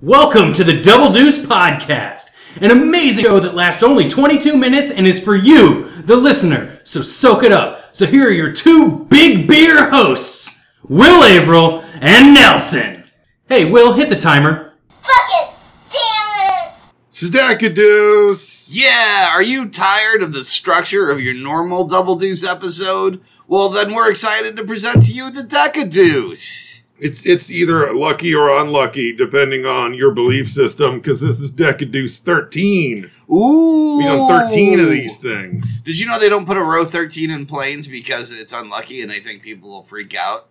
Welcome to the Double Deuce Podcast, an amazing show that lasts only 22 minutes and is for you, the listener. So soak it up. So here are your two big beer hosts, Will Averill and Nelson. Hey, Will, hit the timer. Fuck it! Damn it! Stackadoos! Yeah, are you tired of the structure of your normal Double Deuce episode? Well, then we're excited to present to you the Decadeuce. It's it's either lucky or unlucky, depending on your belief system, because this is DecaDeuce 13. Ooh. We done 13 of these things. Did you know they don't put a row 13 in planes because it's unlucky and they think people will freak out?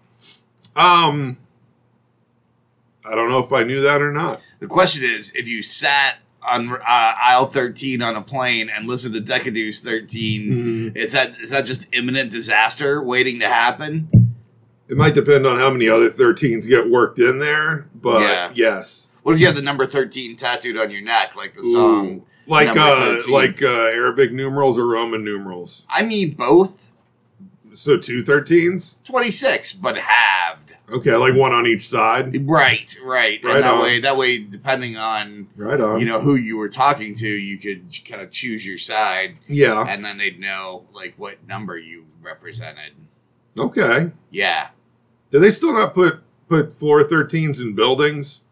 Um, I don't know if I knew that or not. The question is if you sat on uh, aisle 13 on a plane and listened to Decadeuce 13, is that is that just imminent disaster waiting to happen? It might depend on how many other 13s get worked in there, but Yeah. yes. What if you have the number 13 tattooed on your neck like the song? Like uh like uh Arabic numerals or Roman numerals. I mean both. So two 13s? 26, but halved. Okay, like one on each side. Right, right. Right and that on. way that way depending on Right on. you know who you were talking to, you could kind of choose your side yeah. and then they'd know like what number you represented. Okay. Yeah. Do they still not put put floor 13s in buildings?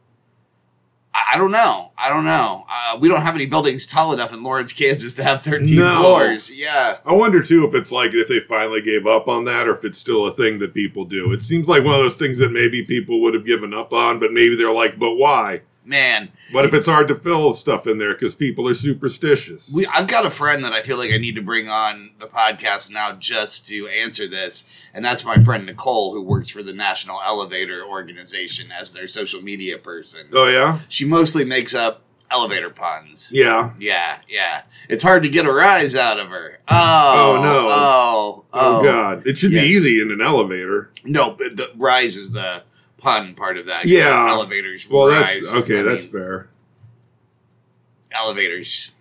I, don't know. I don't know. Uh, we don't have any buildings tall enough in Lawrence, Kansas to have 13 No. floors. Yeah. I wonder too if it's like if they finally gave up on that or if it's still a thing that people do. It seems like one of those things that maybe people would have given up on, but maybe they're like, but why? Man, What if it's hard to fill stuff in there because people are superstitious? we I've got a friend that I feel like I need to bring on the podcast now just to answer this, and that's my friend Nicole, who works for the National Elevator Organization as their social media person. Oh yeah, She mostly makes up elevator puns. yeah. Yeah, yeah. It's hard to get a rise out of her. Oh, Oh, no. Oh, Oh, oh. god, it should Yeah. be easy in an elevator. No, but the rise is the pun part of that. Yeah. Elevators Well, rise. that's okay. I that's mean, fair. Elevators.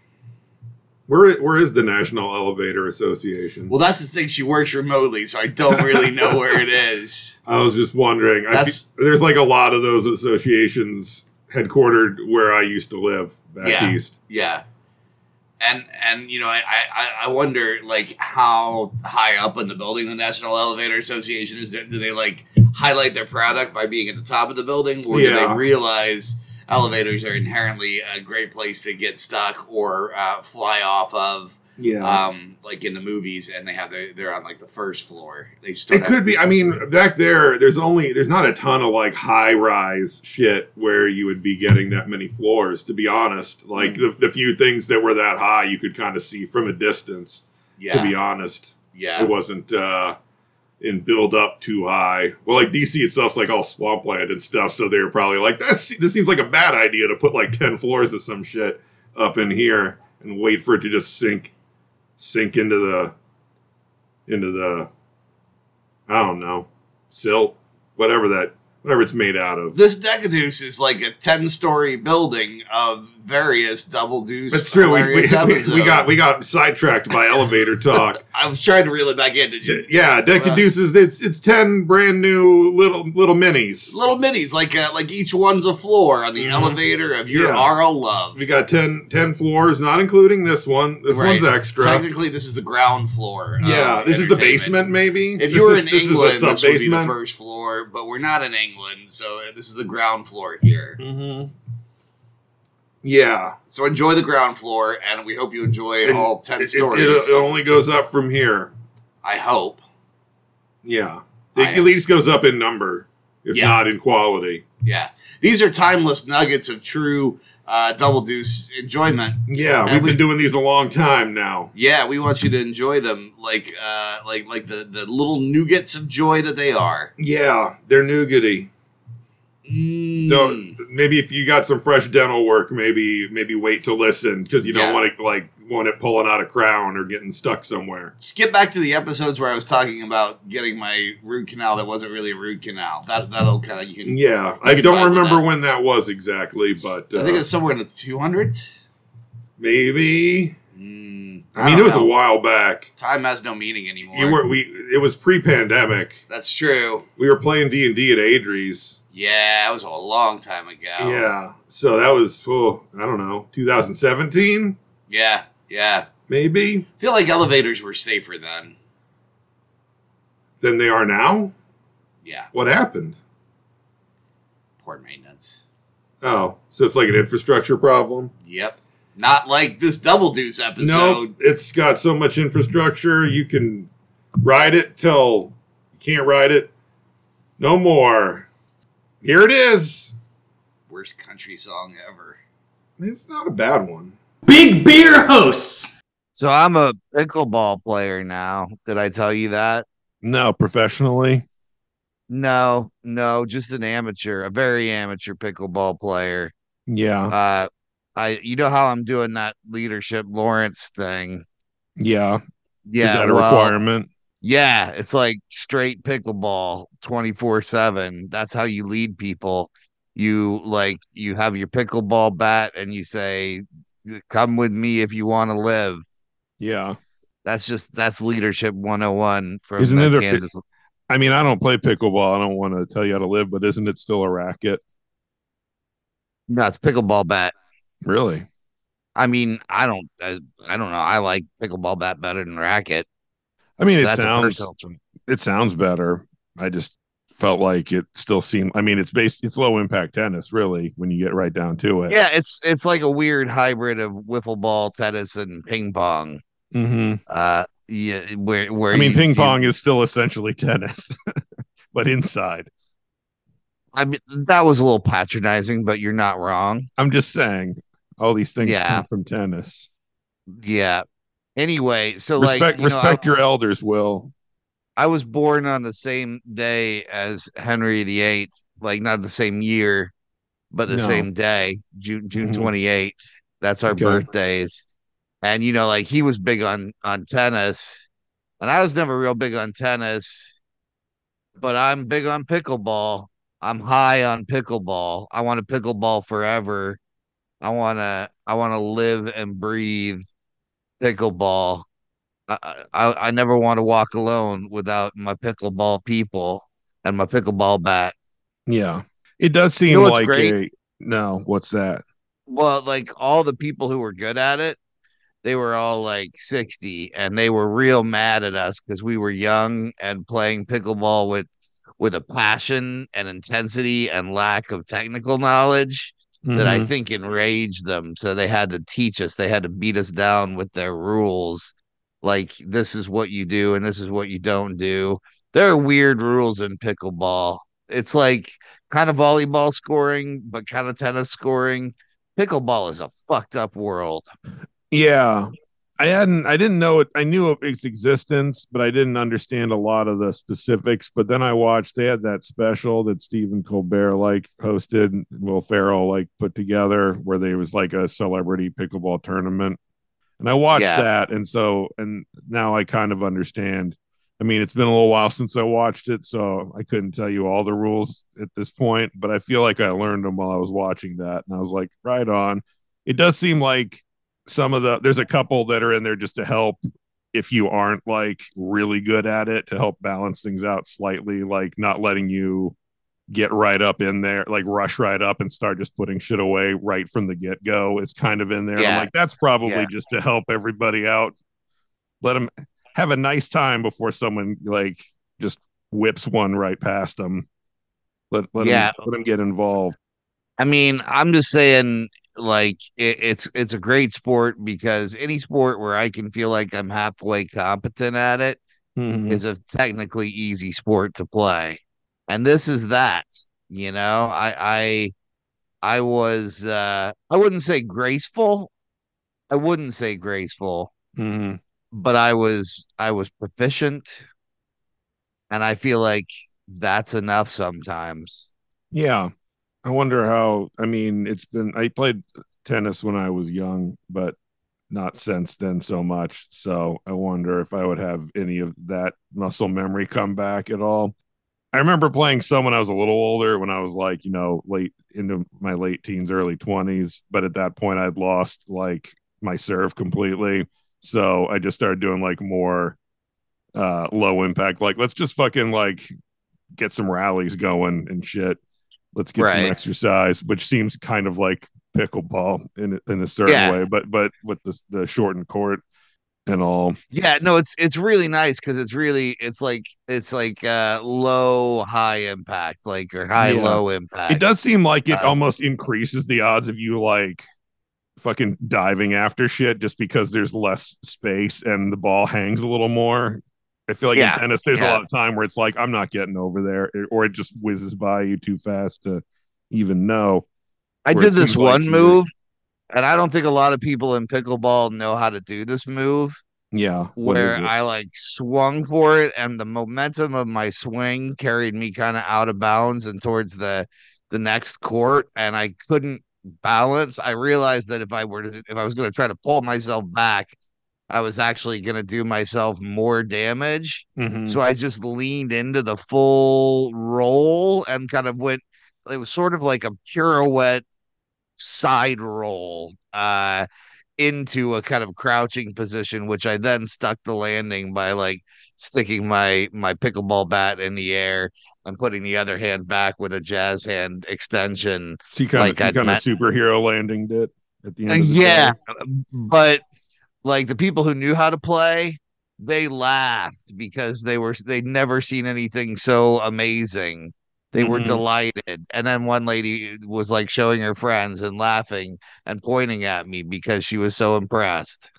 Where where is the National Elevator Association? Well, that's the thing. She works remotely, so I don't really know where it is. I was just wondering. I That's- there's like a lot of those associations headquartered where I used to live back Yeah. east. Yeah. And and you know I, I I wonder like how high up in the building the National Elevator Association is. Do they like highlight their product by being at the top of the building, or do they realize elevators are inherently a great place to get stuck or uh, fly off of, Yeah. um, like in the movies, and they have their, they're on like the first floor. They just It could be. I mean, back there, there's only there's not a ton of like high rise shit where you would be getting that many floors. To be honest, like Mm. the, the few things that were that high, you could kind of see from a distance. yeah, To be honest, yeah. it wasn't uh, in build up too high. Well, like DC itself's like all swampland and stuff, so they were probably like, "That's this seems like a bad idea to put like ten floors of some shit up in here and wait for it to just sink sink into the into the I don't know silt, whatever that whatever it's made out of. This Decadeuce is like a ten-story building of various double deuce. That's true. We, we, we, got we got sidetracked by elevator talk. I was trying to reel it back in. Did you? yeah, DecaDeuces. It's it's ten brand new little little minis. Little minis, like uh, like each one's a floor on the Mhm. elevator of your Yeah. RL love. We got 10, 10 floors, not including this one. This Right. one's extra. Technically, this is the ground floor. of yeah, this is the basement, maybe. If This you were is- in this England, this would be the first floor, but we're not in England, so this is the ground floor here. Mhm. Yeah, So enjoy the ground floor, and we hope you enjoy And all ten it, it- stories. it- it only goes up from here. I hope. Yeah, it am- at least goes up in number, if Yeah. not in quality. Yeah, these are timeless nuggets of true uh, double deuce enjoyment. Yeah, And we've we- been doing these a long time now. Yeah, we want you to enjoy them, like uh, like like the the little nougats of joy that they are. Yeah, they're nougaty. Mm. Don't maybe if you got some fresh dental work, maybe maybe wait to listen because you don't Yeah. want it like want it pulling out a crown or getting stuck somewhere. Skip back to the episodes where I was talking about getting my root canal that wasn't really a root canal. That that'll kind of you can. Yeah, You I can don't remember that. when that was exactly, but uh, I think it's somewhere in the two hundreds. maybe. Mm, I mean, it was know. a while back. Time has no meaning anymore. You were we. It was pre-pandemic. That's true. We were playing D and D at Adries. Yeah, that was a long time ago. Yeah. So that was oh, I don't know, 2017 Yeah, yeah. maybe I feel like elevators were safer then. than they are now. Yeah, What happened? poor maintenance. Oh, so it's like an infrastructure problem. Yep. Not like this Double Deuce episode. No, it's got so much infrastructure you can ride it till you can't ride it no more. Here it is. Worst country song ever. It's not a bad one. Big Beer hosts. So I'm a pickleball player now. Did I tell you that? No, professionally. No, no, just an amateur, a very amateur pickleball player. Yeah, Uh I you know how I'm doing that leadership Lawrence thing. yeah. Yeah, Is that a well, requirement? Yeah, it's like straight pickleball 24/7. That's how you lead people. You like you have your pickleball bat and you say come with me if you want to live. Yeah. That's just that's leadership 101 from Isn't the it Kansas. I mean, I don't play pickleball. I don't want to tell you how to live, but isn't it still a racket? no, it's pickleball bat. Really? I mean, I don't I, I don't know. I like pickleball bat better than racket. I mean, it sounds it sounds better. I just felt like it still seemed. I mean, it's based it's low impact tennis, really, when you get right down to it. Yeah, it's it's like a weird hybrid of wiffle ball, tennis, and ping pong. hmm Uh, yeah, where where I mean, you- ping you- pong is still essentially tennis, but inside. I mean, that was a little patronizing, but you're not wrong. I'm just saying, all these things Yeah. come from tennis. Yeah. Anyway, so respect like you know, respect I, your elders, Will. I was born on the same day as Henry VIII, like not the same year, but the No. same day, June June Mhm. 28th. That's our Okay. birthdays. And you know, like he was big on on tennis, and I was never real big on tennis, but I'm big on pickleball. I'm high on pickleball. I want to pickleball forever. I want to I want to live and breathe pickleball. I, I I never want to walk alone without my pickleball people and my pickleball bat. Yeah, it does seem know like great? a no. What's that? Well, like all the people who were good at it, they were all like 60 and they were real mad at us because we were young and playing pickleball with with a passion and intensity and lack of technical knowledge that I Mhm. think enraged them. So they had to teach us, they had to beat us down with their rules. Like, this is what you do and this is what you don't do. There are weird rules in pickleball. It's like kind of volleyball scoring, but kind of tennis scoring. Pickleball is a fucked up world. Yeah. I hadn't I didn't know it I knew of its existence, but I didn't understand a lot of the specifics. But then I watched they had that special that Stephen Colbert like hosted and Will Ferrell like put together where they was like a celebrity pickleball tournament. And I watched Yeah. that and so and now I kind of understand. I mean, it's been a little while since I watched it, so I couldn't tell you all the rules at this point, but I feel like I learned them while I was watching that. And I was like, right on. It does seem like some of the there's a couple that are in there just to help if you aren't like really good at it to help balance things out slightly like not letting you get right up in there like rush right up and start just putting shit away right from the get-go it's kind of in there I'm Yeah. like that's probably Yeah. just to help everybody out let them have a nice time before someone like just whips one right past them let let, Yeah. them, let them get involved I mean, I'm just saying, like, it, it's it's a great sport because any sport where I can feel like I'm halfway competent at it Mhm. is a technically easy sport to play. And this is that, you know. I I I was uh I wouldn't say graceful. I wouldn't say graceful, Mhm. but I was I was proficient. And I feel like that's enough sometimes. Yeah. I wonder how I mean it's been I played tennis when I was young, but not since then so much. So I wonder if I would have any of that muscle memory come back at all. I remember playing some when I was a little older, when I was like, you know, late into my late teens, early 20s. But at that point, I'd lost like my serve completely. So I just started doing like more uh low impact, like let's just fucking like get some rallies going and shit. Let's get some exercise, which seems kind of like pickleball in in a certain Yeah. way, but but with the the shortened court and all. Yeah, no, it's it's really nice because it's really it's like it's like uh low high impact, like or high Yeah. low impact. It does seem like it Uh, almost increases the odds of you like fucking diving after shit just because there's less space and the ball hangs a little more. I feel like Yeah, in tennis, there's a lot of time where it's like I'm not getting over there, or it just whizzes by you too fast to even know. I did this like one you're- move, and I don't think a lot of people in pickleball know how to do this move. Yeah, where? I like swung for it and the momentum of my swing carried me kind of out of bounds and towards the the next court and I couldn't balance. I realized that if I were to if I was going to try to pull myself back, I was actually going to do myself more damage. Mhm. So I just leaned into the full roll and kind of went it was sort of like a pirouette side roll uh into a kind of crouching position which I then stuck the landing by like sticking my my pickleball bat in the air and putting the other hand back with a jazz hand extension so you kind like of you kind met- of superhero landing it at the end. Of the yeah, day. but like the people who knew how to play, they laughed because they were they'd never seen anything so amazing. They were Mhm. delighted. And then one lady was like showing her friends and laughing and pointing at me because she was so impressed.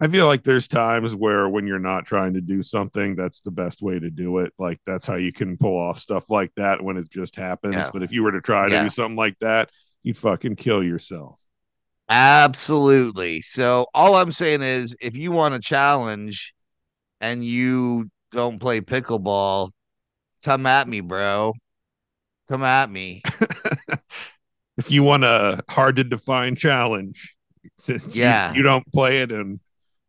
I feel like there's times where when you're not trying to do something, that's the best way to do it. Like that's how you can pull off stuff like that when it just happens. Yeah. But if you were to try to Yeah. do something like that, you'd fucking kill yourself. Absolutely. So all I'm saying is if you want a challenge and you don't play pickleball, come at me, bro. Come at me. If you want a hard to define challenge, since you- Yeah. you, don't play it and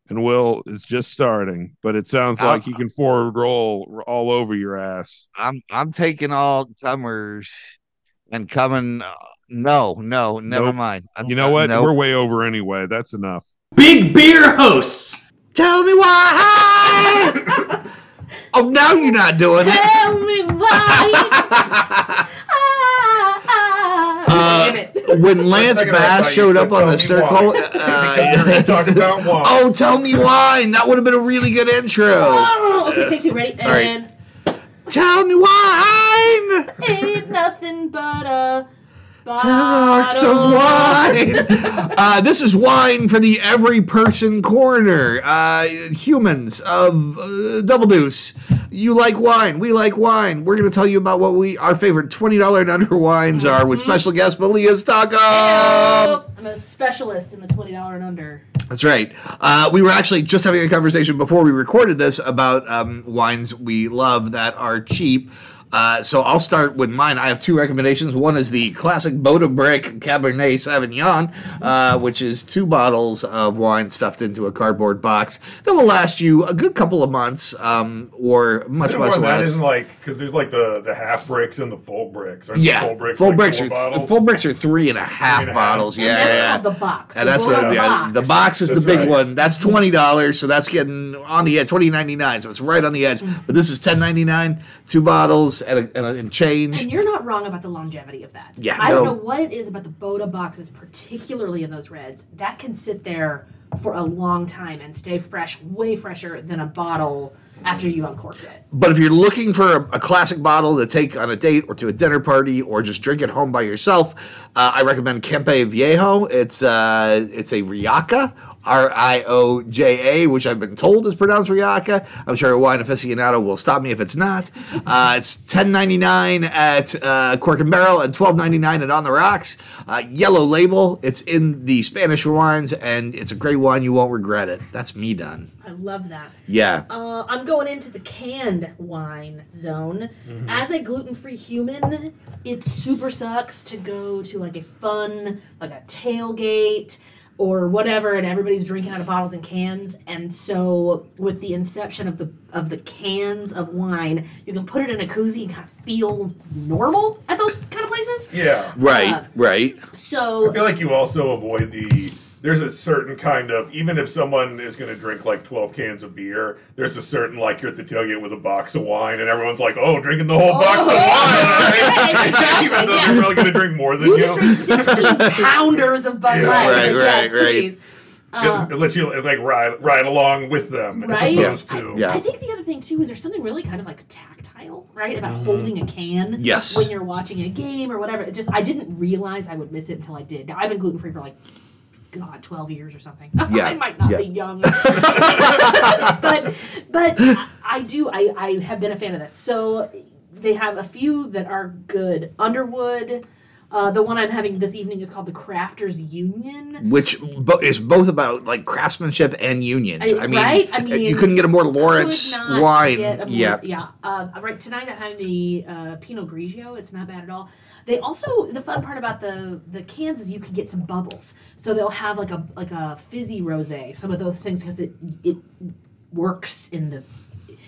and Will, it's just starting, but it sounds like he can forward roll all over your ass. I'm I'm taking all comers and coming. Uh, uh, no, no, never Nope. mind. I'm- You know what? nope. We're way over anyway. That's enough. Big Beer hosts. Tell me why. oh, now you're not doing it. Tell me why. Uh, Damn it. when Lance second I thought Bass showed up on tell the circle, uh, talk about wine. oh, tell me why. That would have been a really good intro. Oh, okay, take two. Ready? All right. And Tell me why. ain't nothing but a Box of wine. uh, this is wine for the every person corner. Uh, humans of uh, Double Deuce. You like wine. We like wine. We're going to tell you about what we our favorite twenty dollar and under wines are with special guest Melia Stockham. Oh, I'm a specialist in the twenty dollar and under. That's right. Uh, we were actually just having a conversation before we recorded this about um, wines we love that are cheap. Uh, so I'll start with mine. I have two recommendations. One is the classic Bota Brick Cabernet Sauvignon, uh, which is two bottles of wine stuffed into a cardboard box that will last you a good couple of months, um, or much much that less. isn't like because there's like the the half bricks and the full bricks. Aren't yeah, full bricks, full like bricks are bottles? full bricks are three and a half Three and a half. bottles. And Yeah, that's yeah. called the box. And the that's the, Bota box. the box is That's the big right. one. That's twenty dollars, so that's getting on the edge. Twenty ninety nine, so it's right on the edge. But this is ten ninety nine, two bottles and, and, and change. And you're not wrong about the longevity of that. Yeah, I don't know what it is about the Bota boxes, particularly in those reds, that can sit there for a long time and stay fresh, way fresher than a bottle after you uncork it. But if you're looking for a, a classic bottle to take on a date or to a dinner party or just drink at home by yourself, uh, I recommend Campo Viejo. It's uh, it's a Rioja. R I O J A, which I've been told is pronounced Rioja. I'm sure a wine aficionado will stop me if it's not. Uh, it's $10.99 at uh, Cork and Barrel and $12.99 at On the Rocks. Uh, yellow label. It's in the Spanish wines, and it's a great wine. You won't regret it. That's me done. I love that. Yeah. Uh, I'm going into the canned wine zone. Mm-hmm. As a gluten free human, it super sucks to go to like a fun, like a tailgate or whatever, and everybody's drinking out of bottles and cans. And so, with the inception of the of the cans of wine, you can put it in a koozie and kind of feel normal at those kind of places. Yeah. Right, Uh, right. So I feel like you also avoid the there's a certain kind of even if someone is going to drink like 12 cans of beer, there's a certain like you're at the tailgate with a box of wine, and everyone's like, "Oh, drinking the whole oh, box of wine," right? exactly, even though yeah. they're probably going to drink more than You you. just drink 16 pounders of Bud Yeah. Light. Right, Like, right, yes, right. please. it, it uh, lets you like ride ride along with them Right? as opposed to Yeah. I think the other thing too is there's something really kind of like tactile, right, about mm-hmm. holding a can. Yes. When you're watching a game or whatever. It just I didn't realize I would miss it until I did. Now I've been gluten free for like. God, twelve years or something. Yeah. I might not Yeah. be young, but but I, I do. I I have been a fan of this. So they have a few that are good. Underwood. Uh, the one I'm having this evening is called the Crafters Union. which bo- is both about like craftsmanship and unions. I- I mean, right? I mean, you couldn't get a more Lawrence wine. more- yeah, yeah. Uh, right tonight, I'm having the uh, Pinot Grigio. It's not bad at all. They also the fun part about the the cans is you can get some bubbles. So they'll have like a like a fizzy rosé, some of those things because it it works in the.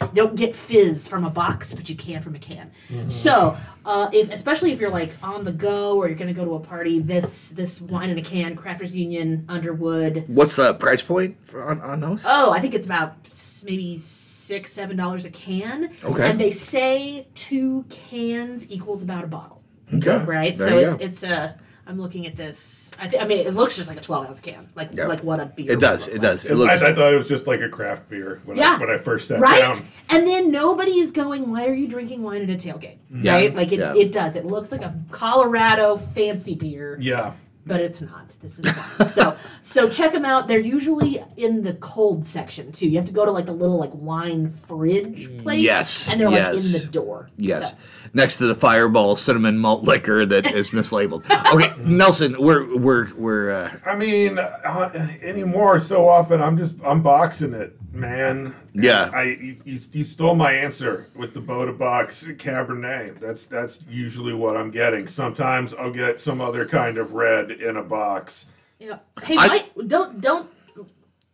You don't get fizz from a box, but you can from a can. So, uh, if especially if you're like on the go or you're going to go to a party, this this wine in a can, Crafters Union, Underwood, What's the price point for, on, on those? Oh, I think it's about maybe six, seven dollars a can. Okay. And they say two cans equals about a bottle, okay, right? There so you it's go. it's a. I'm looking at this. I, th- I mean, it looks just like a 12 ounce can, like Yeah. like what a beer. It does. It look does. It looks. I thought it was just like a craft beer when, Yeah. I, when I first sat like. down. Right, and then nobody is going. Why are you drinking wine at a tailgate? Mm-hmm. Yeah. Right, like it, Yeah. it does. It looks like a Colorado fancy beer. Yeah. but it's not. This is wine. so so check them out. They're usually in the cold section too. You have to go to like a little like wine fridge mm. place. Yes, and they're like in the door. Yes. So- Next to the Fireball cinnamon malt liquor that is mislabeled. Okay, Nelson, we're we're we're uh, I mean, uh, anymore so often I'm just unboxing it, man. Yeah. I you, you, you stole my answer with the Bota Box Cabernet. That's that's usually what I'm getting. Sometimes I'll get some other kind of red in a box. Yeah. Hey, I- white, don't don't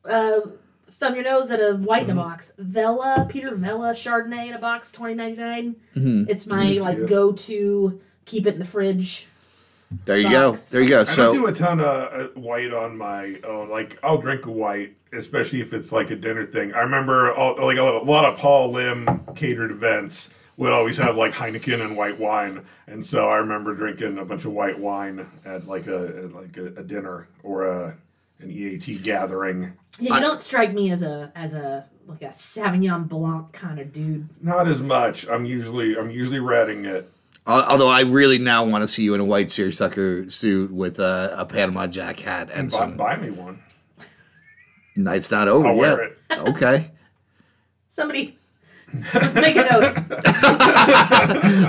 uh, thumb your nose at a white Mm-hmm. in a box. Vella, Peter Vella Chardonnay in a box, twenty ninety nine. Mm-hmm. It's my like yeah. go to. Keep it in the fridge. there you go. There you go. So I don't do So a ton of uh, white on my own. Like I'll drink a white, especially if it's like a dinner thing. I remember all, like a lot, a lot of Paul Lim catered events would always have like Heineken and white wine, and so I remember drinking a bunch of white wine at like a at like a, a dinner or a an EAT gathering. Yeah, you don't strike me as a as a like a Sauvignon Blanc kind of dude. Not as much. I'm usually I'm usually reading it. al- although I really now want to see you in a white seersucker suit with a, a Panama Jack hat and Buy, some. buy me one. Night's not over I'll yet. wear it. Okay, Somebody make a note.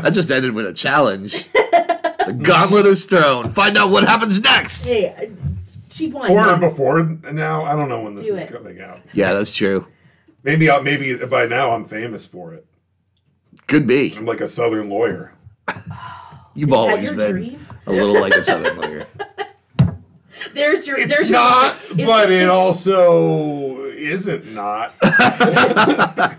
I just ended with a challenge. the gauntlet is thrown. Find out what happens next. Hey, cheap wine. Or man. before now. I don't know when this Do is it. coming out. Yeah, that's true. Maybe I'll, maybe by now I'm famous for it. Could be. I'm like a southern lawyer. You've that always been dream? a little like a southern lawyer. There's your. It's there's not, your, it's- but it it's- also isn't not.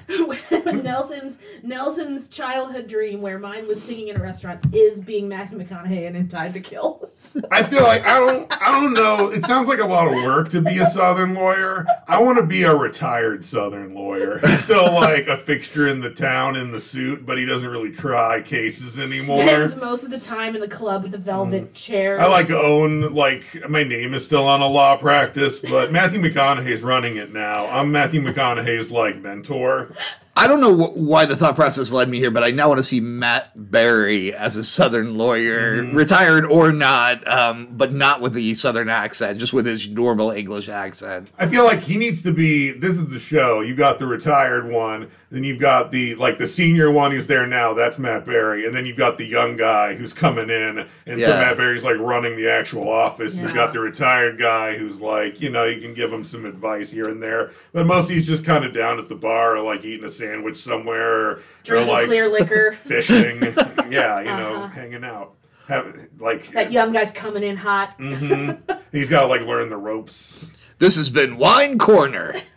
Nelson's Nelson's childhood dream, where mine was singing in a restaurant, is being Matthew McConaughey and in Time to Kill. I feel like I don't I don't know. It sounds like a lot of work to be a southern lawyer. I want to be a retired southern lawyer. He's still like a fixture in the town in the suit, but he doesn't really try cases anymore. He spends most of the time in the club with the velvet chairs. Mm. I like own like my name is still on a law practice, but Matthew McConaughey's running it now. I'm Matthew McConaughey's like mentor. I don't know wh- why the thought process led me here, but I now want to see Matt Berry as a Southern lawyer, Mm-hmm. retired or not, um, but not with the Southern accent, just with his normal English accent. I feel like he needs to be. This is the show. You got the retired one, then you've got the like the senior one who's there now. That's Matt Berry, and then you've got the young guy who's coming in, and so Matt Berry's like running the actual office. You've got the retired guy who's like, you know, you can give him some advice here and there, but mostly he's just kind of down at the bar, or like eating a sandwich somewhere, or drinking like clear liquor. fishing. yeah, you know, Uh-huh. hanging out. Have, like that young guy's coming in hot. mm-hmm. he's got to like learn the ropes. This has been Wine Corner.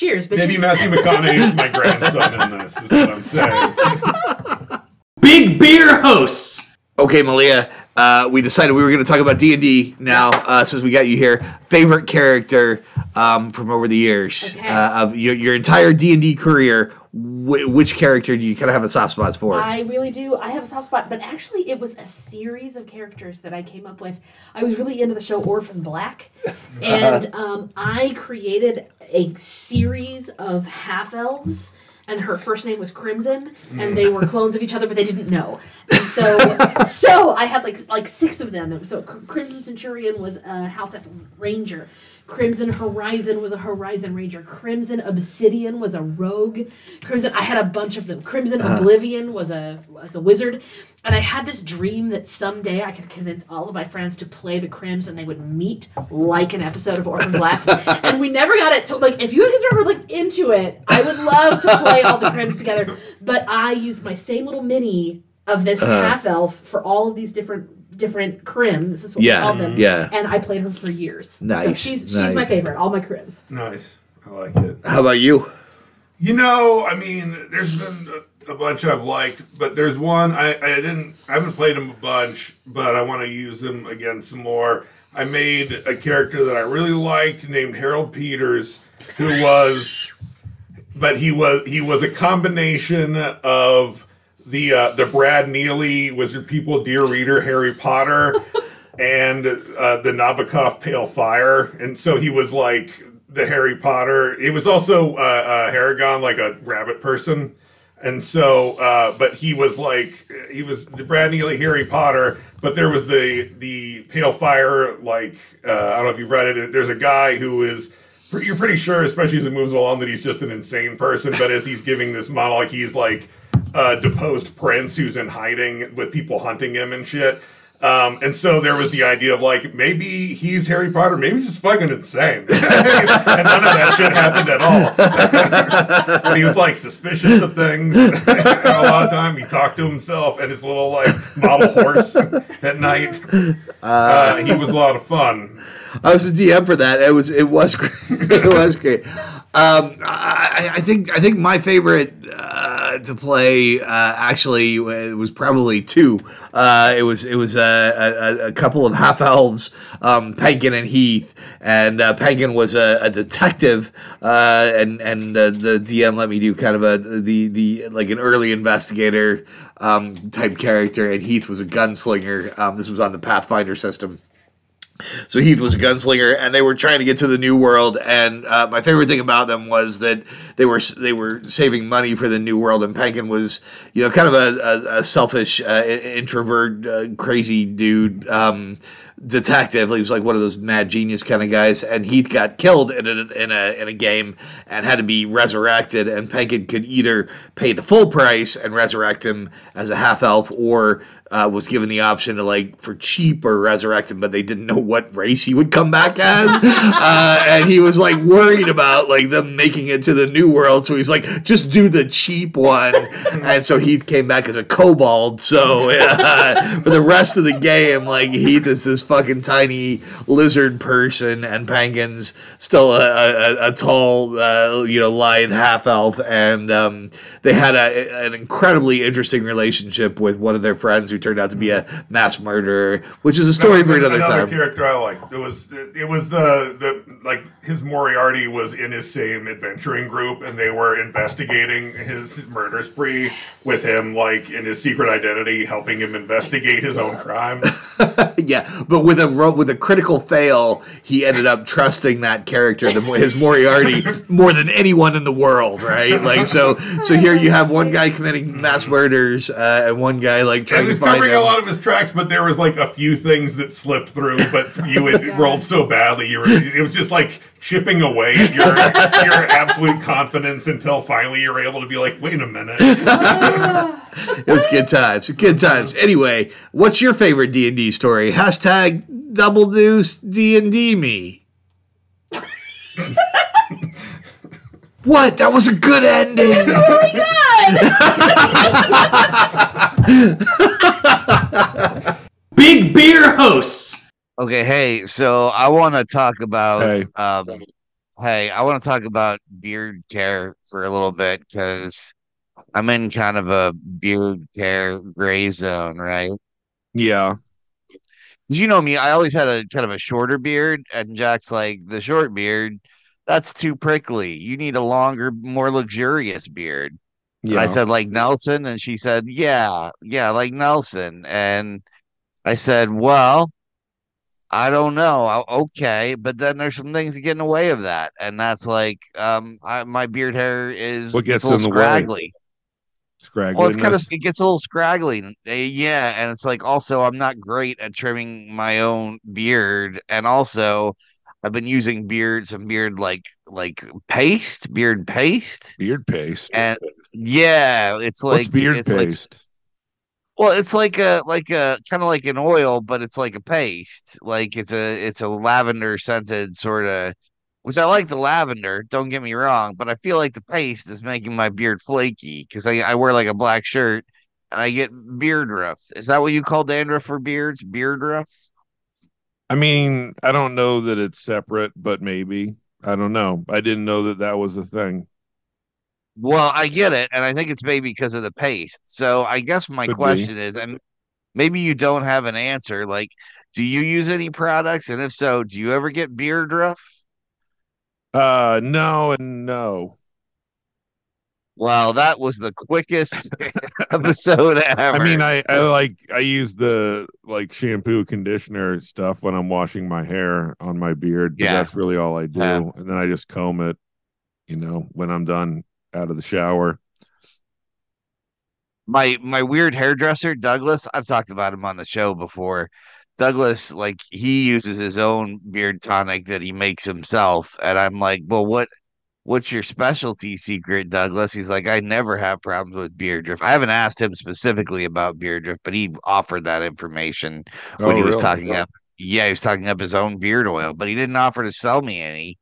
Cheers, bitches. Maybe Matthew McConaughey is my grandson in this. Is what I'm saying. Big beer hosts. Okay, Melia, uh, we decided we were going to talk about D and D now uh, since we got you here. Favorite character um, from over the years Okay. uh, of your, your entire D and D career. Wh- which character do you kind of have a soft spot for? I really do. I have a soft spot, but actually, it was a series of characters that I came up with. I was really into the show Orphan Black, and um, I created a series of half elves. And her first name was Crimson, and they were clones of each other, but they didn't know. And so, so I had like like six of them. So Crimson Centurion was a half elf ranger. Crimson Horizon was a Horizon Ranger. Crimson Obsidian was a rogue. Crimson, I had a bunch of them. Crimson uh-huh. Oblivion was a was a wizard, and I had this dream that someday I could convince all of my friends to play the Crims, and they would meet like an episode of Orphan Black. and we never got it. So, like, if you guys are ever like into it, I would love to play all the Crims together. But I used my same little mini of this uh-huh. half elf for all of these different different crims. That's what Yeah, we called them. yeah. And I played her for years. Nice, So she's she's my favorite. All my crims. Nice. I like it. How about you? You know, I mean, there's been a, a bunch I've liked, but there's one I, I didn't. I haven't played him a bunch, but I want to use him again some more. I made a character that I really liked named Harold Peters, who was, but he was he was a combination of the uh, the Brad Neely Wizard People Dear Reader Harry Potter and uh, the Nabokov Pale Fire, and so he was like the Harry Potter. It was also uh, uh, Harengon, like a rabbit person, and so, uh, but he was like he was the Brad Neely Harry Potter, but there was the the Pale Fire, like uh, I don't know if you've read it. There's a guy who is. You're pretty sure, especially as it moves along, that he's just an insane person. But as he's giving this monologue, he's like a deposed prince who's in hiding with people hunting him and shit. Um, and so there was the idea of like maybe he's Harry Potter, maybe he's just fucking insane, and none of that shit happened at all. but he was like suspicious of things. a lot of time he talked to himself and his little like model horse at night. Uh, he was a lot of fun. I was the DM for that. It was it was great. it was great. Um, I, I think I think my favorite uh, to play uh, actually uh, was probably two. Uh, it was it was a, a, a couple of half elves, um, and Heath, and uh, was a, a detective, uh, and and uh, the DM let me do kind of a the the like an early investigator um, type character, and Heath was a gunslinger. Um, this was on the Pathfinder system. So Heath was a gunslinger, and they were trying to get to the new world. And uh, my favorite thing about them was that they were they were saving money for the new world. And Pankin was, you know, kind of a, a, a selfish, uh, introvert, uh, crazy dude. Um, detective he was like one of those mad genius kind of guys and heath got killed in a, in a in a game and had to be resurrected and Pankin could either pay the full price and resurrect him as a half elf or uh, was given the option to like for cheap or resurrect him, but they didn't know what race he would come back as, uh, and he was like worried about like them making it to the new world. So he's like, just do the cheap one, and so Heath came back as a kobold. So uh, for the rest of the game, like Heath is this fucking tiny lizard person, and Pankin's still a, a, a tall, uh, you know, lithe half elf, and um, they had a, an incredibly interesting relationship with one of their friends who turned out to be a mass murderer, which is a story for another time. character I liked. It was it was the the like his Moriarty was in his same adventuring group, and they were investigating his murder spree with him, like in his secret identity, helping him investigate his own crimes. yeah, but with a with a critical fail, he ended up trusting that character, the, his Moriarty, more than anyone in the world, right? Like so, so here you have one guy committing mass murders uh, and one guy like trying to find covering him. a lot of his tracks, but there was like a few things that slipped through. But you had rolled so badly, you were it was just like chipping away at your your absolute confidence until finally you're able to be like, wait a minute. It was good times, good times. Anyway, what's your favorite D and D story? Hashtag Double Deuce D and D me. What? That was a good ending. It was really good. Big beer hosts. Okay, hey, so I want to talk about Hey. um hey, I want to talk about beard care for a little bit cuz I'm in kind of a beard care gray zone, right? Yeah. you know me, I always had a kind of a shorter beard, and Jack's like the short beard. That's too prickly. You need a longer, more luxurious beard. And I said like Nelson, and she said, "Yeah, yeah, like Nelson." And I said, "Well, I don't know. I- Okay, but then there's some things that get in the way of that, and that's like, um, I, my beard hair is What gets a little in the way? scraggly. scraggly. Well, it's kind of it gets a little scraggly, yeah, and it's like also I'm not great at trimming my own beard, and also I've been using beards and beard like like paste, beard paste, beard paste. and yeah, it's like What's beard it's like paste? well, it's like a like a kind of like an oil, but it's like a paste. Like it's a it's a lavender scented sort of, which I like the lavender. Don't get me wrong, but I feel like the paste is making my beard flaky because I I wear like a black shirt and I get beard rough. Is that what you call dandruff for beards? Beard rough? I mean, I don't know that it's separate, but maybe. I don't know. I didn't know that that was a thing. Well, I get it, and I think it's maybe because of the paste. So I guess my Could be. question is, and maybe you don't have an answer. Like, do you use any products? And if so, do you ever get beard rough? Uh, no and no. Wow, that was the quickest episode ever. I mean, I, I like I use the like shampoo conditioner stuff when I'm washing my hair on my beard. But Yeah. that's really all I do. Yeah. And then I just comb it, you know, when I'm done out of the shower. my my weird hairdresser Douglas. I've talked about him on the show before. Douglas, like he uses his own beard tonic that he makes himself, and I'm like, well, what? What's your specialty secret, Douglas? He's like, I never have problems with beard drift. I haven't asked him specifically about beard drift, but he offered that information when Oh, he was really? talking oh. up. Yeah, he was talking up his own beard oil, but he didn't offer to sell me any.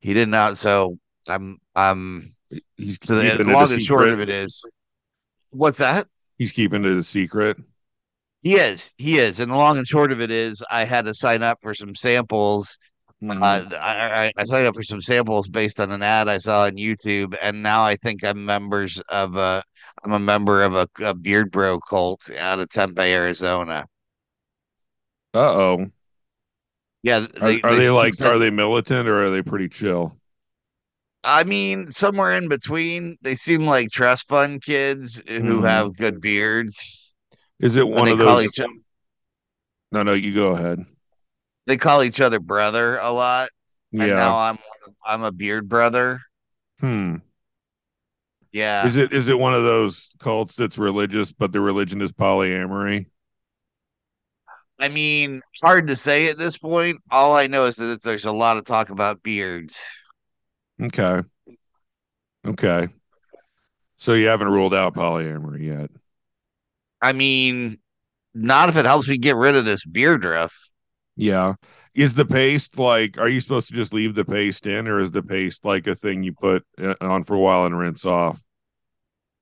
He did not. So I'm, I'm. He's So the keeping it a long and short of it is, what's that? He's keeping it a secret. He is. He is. And the long and short of it is, I had to sign up for some samples. Mm-hmm. Uh, I, I, I signed up for some samples based on an ad I saw on YouTube, and now I think I'm members of a. I'm a member of a, a beard bro cult out of Tempe, Arizona. Uh oh. Yeah, Are they, are they like are they militant or are they pretty chill? I mean, somewhere in between. They seem like trust fund kids who Mhm. have good beards. Is it one of those? each No, no, you go ahead. They call each other brother a lot. And Yeah. now I'm I'm a beard brother. Hmm. Yeah. Is it is it one of those cults that's religious, but the religion is polyamory? I mean, hard to say at this point. All I know is that there's a lot of talk about beards. Okay. Okay. So you haven't ruled out polyamory yet. I mean, not if it helps me get rid of this beard drift. Yeah. Is the paste like are you supposed to just leave the paste in or is the paste like a thing you put uh, on for a while and rinse off?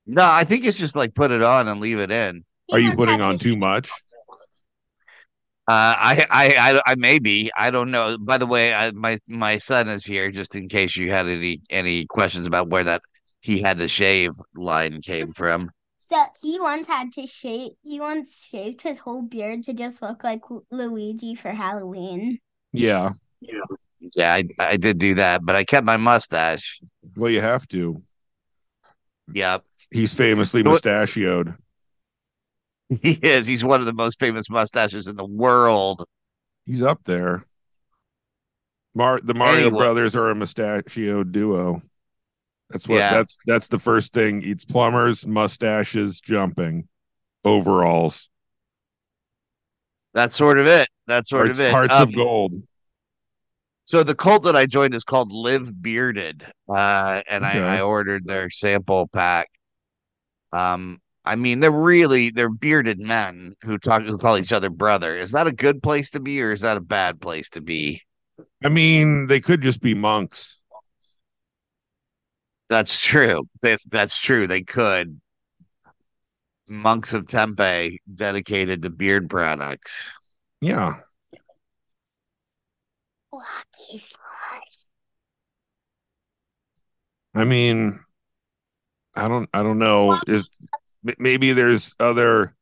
No, I think it's just like put it on and leave it in. Are you putting on too much? Uh, I, I, I, I may be. I don't know. By the way, I, my my son is here, just in case you had any any questions about where that he had the shave line came from. So he once had to shave. He once shaved his whole beard to just look like Luigi for Halloween. Yeah. Yeah, yeah. I, I did do that, but I kept my mustache. Well, you have to. Yep, He's famously mustachioed. he is. He's one of the most famous mustaches in the world. He's up there. Mar the Mario Anyway. brothers are a mustachio duo. That's what Yeah. that's that's the first thing. Eats plumbers, mustaches, jumping, overalls, That's sort of it. That's sort hearts, of it. hearts Um, of gold. So the cult that I joined is called Live Bearded, uh, and Okay. I, I ordered their sample pack. Um, I mean, they're really they're bearded men who talk who call each other brother. Is that a good place to be, or is that a bad place to be? I mean, they could just be monks. That's true. That's that's true. They could. Monks of Tempe dedicated to beard products. Yeah. I mean, I don't I don't know. Is maybe there's other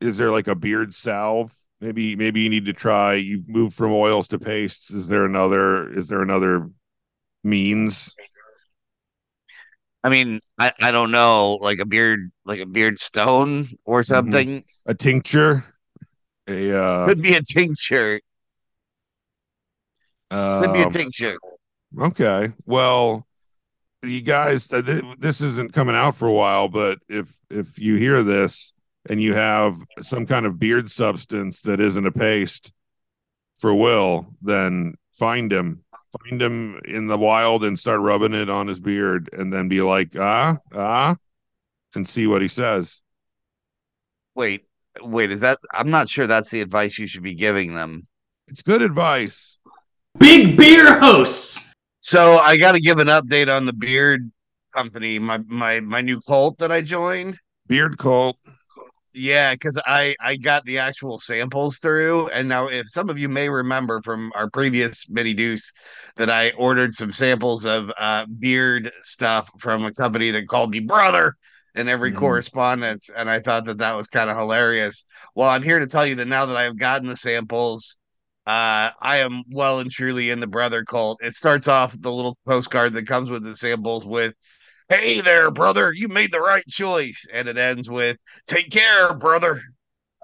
is there like a beard salve Maybe maybe you need to try. You've moved from oils to pastes. Is there another? Is there another means? I mean, I, I don't know, like a beard, like a beard stone or something. A tincture? A uh, Could be a tincture. Could be a um, tincture. Okay. Well, you guys, th- this isn't coming out for a while, but if if you hear this and you have some kind of beard substance that isn't a paste for Will, then find him. Find him in the wild and start rubbing it on his beard and then be like, ah, ah, and see what he says. Wait, wait, is that? I'm not sure that's the advice you should be giving them. It's good advice. Big beer hosts. So I got to give an update on the beard company, my my my new cult that I joined. Beard cult. Yeah, because I I got the actual samples through, and now if some of you may remember from our previous mini deuce that I ordered some samples of uh, beard stuff from a company that called me brother in every Mhm. correspondence, and I thought that that was kind of hilarious. Well, I'm here to tell you that now that I have gotten the samples, uh, I am well and truly in the brother cult. It starts off the little postcard that comes with the samples with hey there, brother, you made the right choice. And it ends with, take care, brother.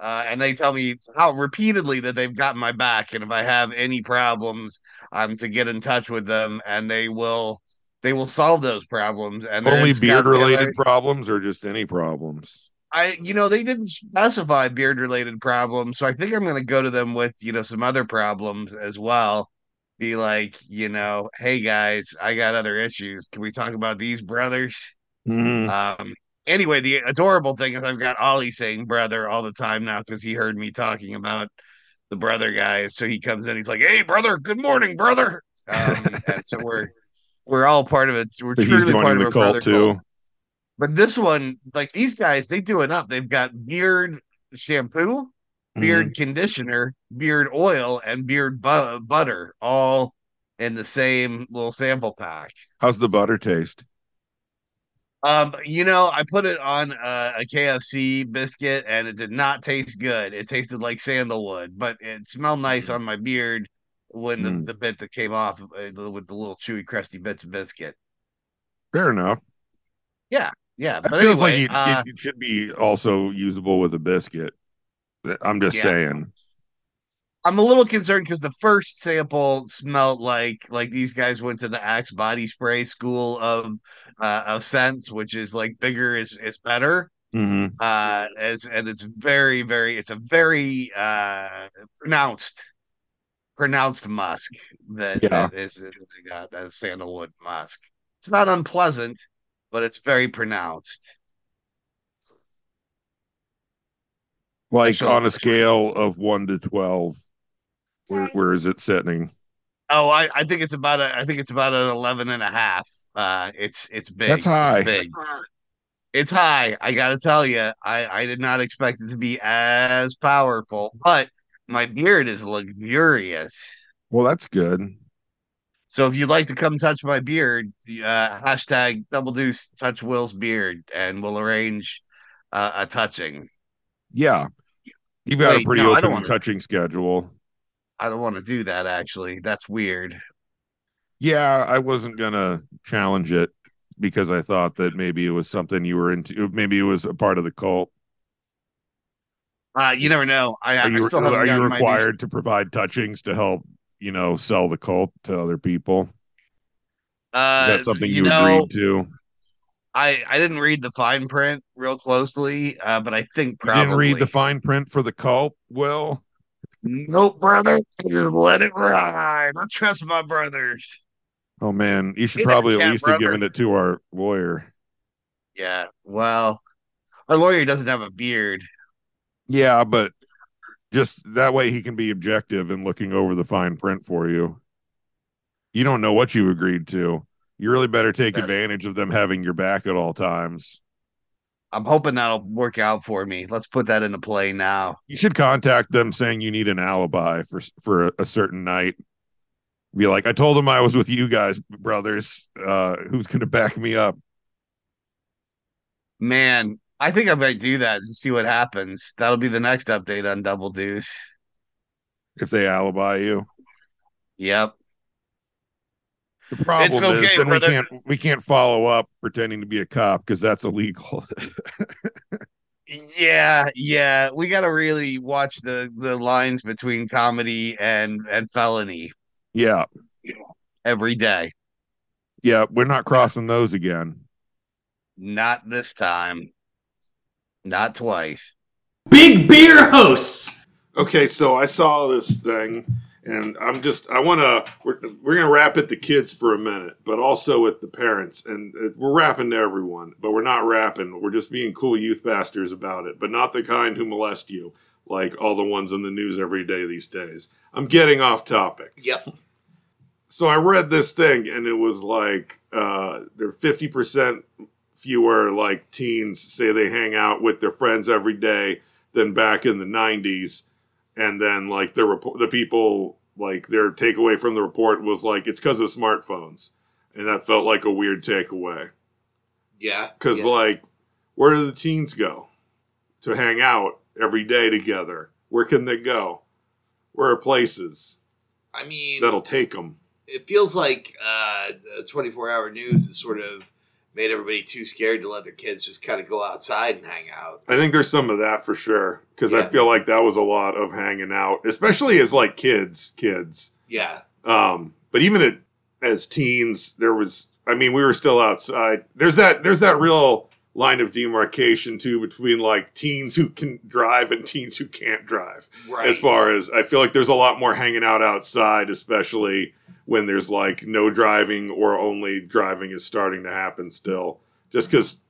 Uh, and they tell me how repeatedly that they've got my back. And if I have any problems, I'm to get in touch with them and they will they will solve those problems. And Only beard related problems or just any problems? I you know they didn't specify beard related problems, so I think I'm gonna go to them with you know some other problems as well. Be like, you know, hey guys, I got other issues. Can we talk about these brothers? Mhm. Um anyway, the adorable thing is I've got Ollie saying brother all the time now because he heard me talking about the brother guys. So he comes in, he's like, Hey brother, good morning, brother. Um, and so we're we're all part of it. We're So truly part of the a cult brother too. cult. But this one, like these guys, they do it up. They've got beard shampoo, Mm-hmm. beard conditioner, beard oil, and beard bu- butter, all in the same little sample pack. How's the butter taste? Um, you know, I put it on a, a KFC biscuit, and it did not taste good. It tasted like sandalwood, but it smelled nice on my beard when the, Mm. the bit that came off uh, with the little chewy, crusty bits of biscuit. Fair enough. Yeah, yeah. but it feels anyway, like it, uh, it should be also usable with a biscuit. I'm just Yeah. saying. I'm a little concerned because the first sample smelled like like these guys went to the Axe body spray school of uh, of scents, which is like bigger is is better. Mhm. Uh, as and it's very very it's a very uh pronounced pronounced musk that, Yeah. that is that got as sandalwood musk. It's not unpleasant, but it's very pronounced. Like on a scale of one to twelve, where, where is it sitting? Oh, I, I think it's about a I think it's about an 11 and a half. Uh it's it's big. That's high. It's big. It's high. I got to tell you. I I did not expect it to be as powerful, but my beard is luxurious. Well, that's good. So if you'd like to come touch my beard, uh hashtag double deuce touch Will's beard and we'll arrange uh, a touching. Yeah, you've got a pretty no, I don't open wanna- touching schedule. I don't want to do that actually. That's weird. Yeah, I wasn't gonna challenge it because I thought that maybe it was something you were into. Maybe it was a part of the cult. Uh you never know. I, Are I you still are you gotten my new- required to provide touchings to help you know sell the cult to other people? Is uh, that something you, know, agreed to? I I didn't read the fine print real closely, uh, but I think You probably didn't read the fine print for the cult, Well, Nope, brother. Just let it ride. I trust my brothers. Oh man, you should probably at least have given it to our lawyer. Yeah. Well, our lawyer doesn't have a beard. Yeah, but just that way he can be objective in looking over the fine print for you. You don't know what you agreed to. You really better take That's- advantage of them having your back at all times. I'm hoping that'll work out for me. Let's put that into play now. You should contact them saying you need an alibi for for a, a certain night. Be like, I told them I was with you guys, brothers. Uh, who's going to back me up? Man, I think I might do that and see what happens. That'll be the next update on Double Deuce. if they alibi you. Yep. The problem okay, is then we can't we can't follow up pretending to be a cop because that's illegal. Yeah, yeah. We got to really watch the the lines between comedy and and felony yeah, every day. yeah, we're not crossing those again. Not this time. Not twice. Big Beer hosts. Okay, so I saw this thing, and I'm just I want to we're we're gonna wrap at the kids for a minute, but also at the parents, and uh, we're rapping to everyone, but we're not rapping. We're just being cool youth bastards about it, but not the kind who molest you, like all the ones in the news every day these days. I'm getting off topic. Yep. So I read this thing, and it was like uh, there are fifty percent fewer like teens say they hang out with their friends every day than back in the '90s and then like the report, the people like their takeaway from the report was like it's because of smartphones, and that felt like a weird takeaway Yeah. because yeah. like where do the teens go to hang out every day together? Where can they go? Where are places I mean, that'll take them? it feels like uh, the 24 hour news is sort of made everybody too scared to let their kids just kind of go outside and hang out. I think there's some of that for sure because I feel like that was a lot of hanging out, especially as like kids, kids. Yeah. Um, but even at, as teens, there was. I mean, we were still outside. There's that. There's that real line of demarcation too between like teens who can drive and teens who can't drive. Right. As far as I feel like there's a lot more hanging out outside, especially when there's like no driving or only driving is starting to happen still. Just because,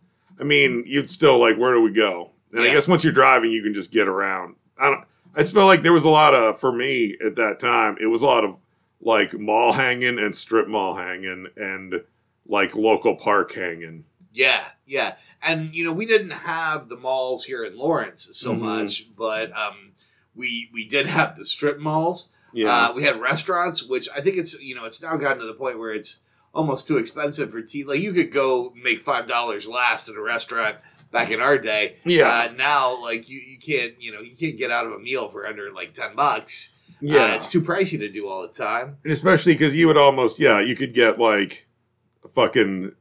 I mean, you'd still like, where do we go? And I guess once you're driving, you can just get around. I don't. I just felt like there was a lot of for me at that time. It was a lot of like mall hanging and strip mall hanging and like local park hanging. Yeah, yeah, and you know we didn't have the malls here in Lawrence so Mhm. much, but um, we we did have the strip malls. Yeah, Uh, we had restaurants, which I think it's you know it's now gotten to the point where it's almost too expensive for tea. Like you could go make five dollars last at a restaurant back in our day. yeah, Uh, now, like you, you can't you know you can't get out of a meal for under like ten bucks. yeah. Uh, it's too pricey to do all the time. And especially because you would almost, yeah, you could get like a fucking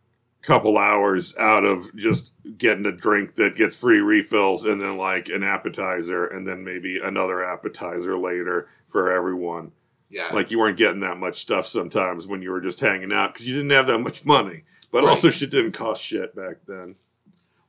couple hours out of just getting a drink that gets free refills and then like an appetizer and then maybe another appetizer later for everyone. Yeah, Like you weren't getting that much stuff sometimes when you were just hanging out because you didn't have that much money. But Right. also, shit didn't cost shit back then.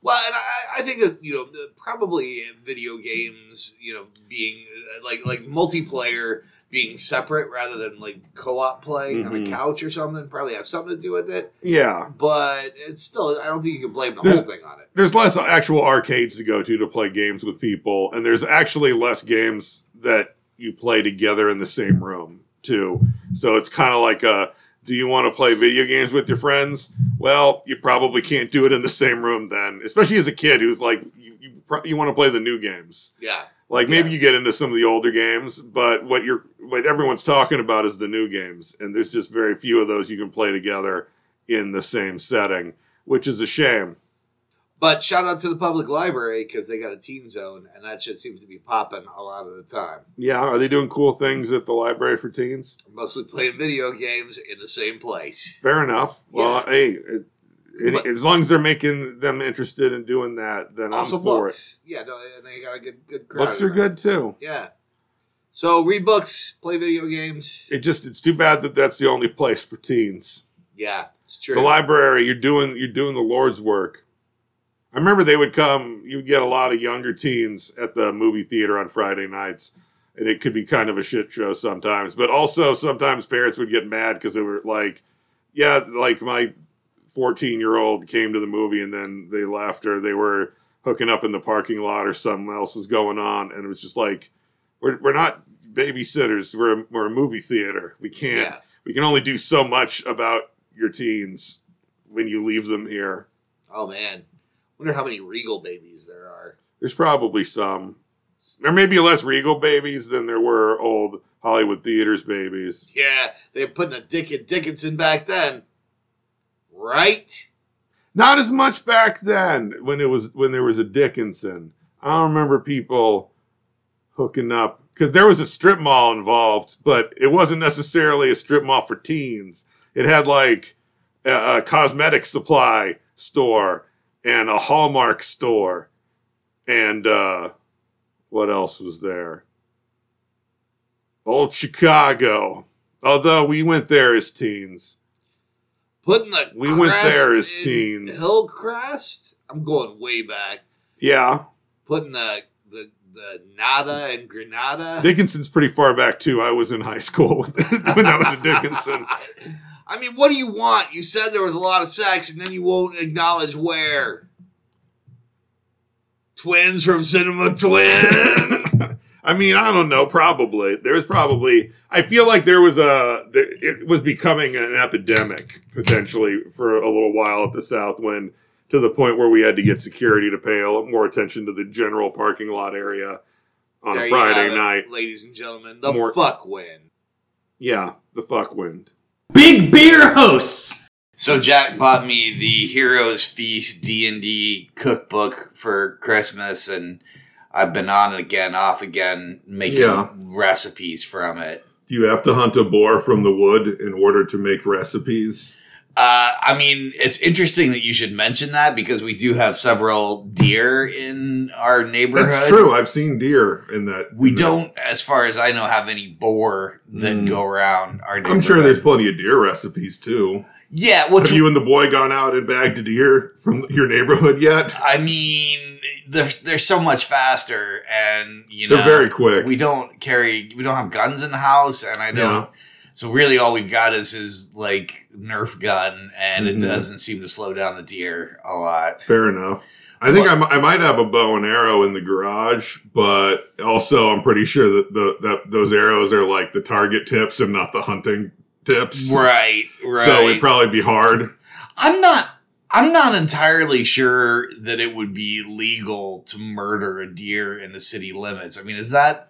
Well, and I, I think that you know probably video games, you know, being uh, like like multiplayer being separate rather than like co-op play on a Mhm. couch or something probably has something to do with it. Yeah. But it's still, I don't think you can blame the There's- whole thing on it. there's less actual arcades to go to to play games with people, and there's actually less games that you play together in the same room too. So it's kind of like a, do you want to play video games with your friends? Well, you probably can't do it in the same room then, especially as a kid who's like, you you, pro- you want to play the new games. Yeah, Like maybe Yeah. you get into some of the older games, but what you're what everyone's talking about is the new games, and there's just very few of those you can play together in the same setting, which is a shame. But shout out to the public library because they got a teen zone, and that shit seems to be popping a lot of the time. Yeah, are they doing cool things at the library for teens? Mostly playing video games in the same place. Fair enough. Well, Yeah. hey, it, it- But- as long as they're making them interested in doing that, then Also, I'm for books. Yeah, no, and they got a good good crowd. Books are good too. Yeah. So read books, play video games. It just it's too bad that that's the only place for teens. Yeah, it's true. The library, you're doing you're doing the Lord's work. I remember they would come. You would get a lot of younger teens at the movie theater on Friday nights, and it could be kind of a shit show sometimes. But also sometimes parents would get mad because they were like, "Yeah, like my 14 year old came to the movie and then they left, or they were hooking up in the parking lot, or something else was going on," and it was just like, "We're we're not babysitters. We're a, we're a movie theater. We can't. Yeah. We can only do so much about your teens when you leave them here." Oh man, wonder how many Regal babies there are. There's probably some. There may be less Regal babies than there were old Hollywood theaters babies. Yeah, they were putting a dick in Dickinson back then, right? Not as much back then when it was when there was a Dickinson. I don't remember people hooking up because there was a strip mall involved, but it wasn't necessarily a strip mall for teens. It had like a, a cosmetic supply store and a Hallmark store, and uh, what else was there? Old Chicago. Although we went there as teens. Putting the We went there as teens. Hillcrest. I'm going way back. Yeah, Putting the the the nada and Granada. Dickinson's pretty far back too. I was in high school when that was a Dickinson. I mean, what do you want? You said there was a lot of sex, and then you won't acknowledge where. Twins from Cinema Twin. I mean, I don't know. Probably there's probably. I feel like there was a. there- It was becoming an epidemic potentially for a little while at the Southwind to the point where we had to get security to pay a lot more attention to the general parking lot area on There a Friday it, night. ladies and gentlemen. The More- fuck wind. Yeah, the fuck wind. Big Beer hosts. So Jack bought me the Heroes Feast D and D cookbook for Christmas, and I've been on again, off again, making Yeah. recipes from it. Do you have to hunt a boar from the wood in order to make recipes? Uh, I mean, it's interesting that you should mention that because we do have several deer in our neighborhood. That's true. I've seen deer in that. We in don't, as far as I know, have any boar that Mm. go around our neighborhood. I'm sure there's plenty of deer recipes too. Yeah, which Have you and the boy gone out and bagged a deer from your neighborhood yet? I mean, they're they're so much faster, and you know They're very quick. We don't carry, we don't have guns in the house, and I don't. Yeah. So really, all we've got is his like Nerf gun, and Mhm. it doesn't seem to slow down the deer a lot. Fair enough. I think I, I might have a bow and arrow in the garage, but also I'm pretty sure that the that those arrows are like the target tips and not the hunting tips. Right, right. So it'd probably be hard. I'm not. I'm not entirely sure that it would be legal to murder a deer in the city limits. I mean, is that?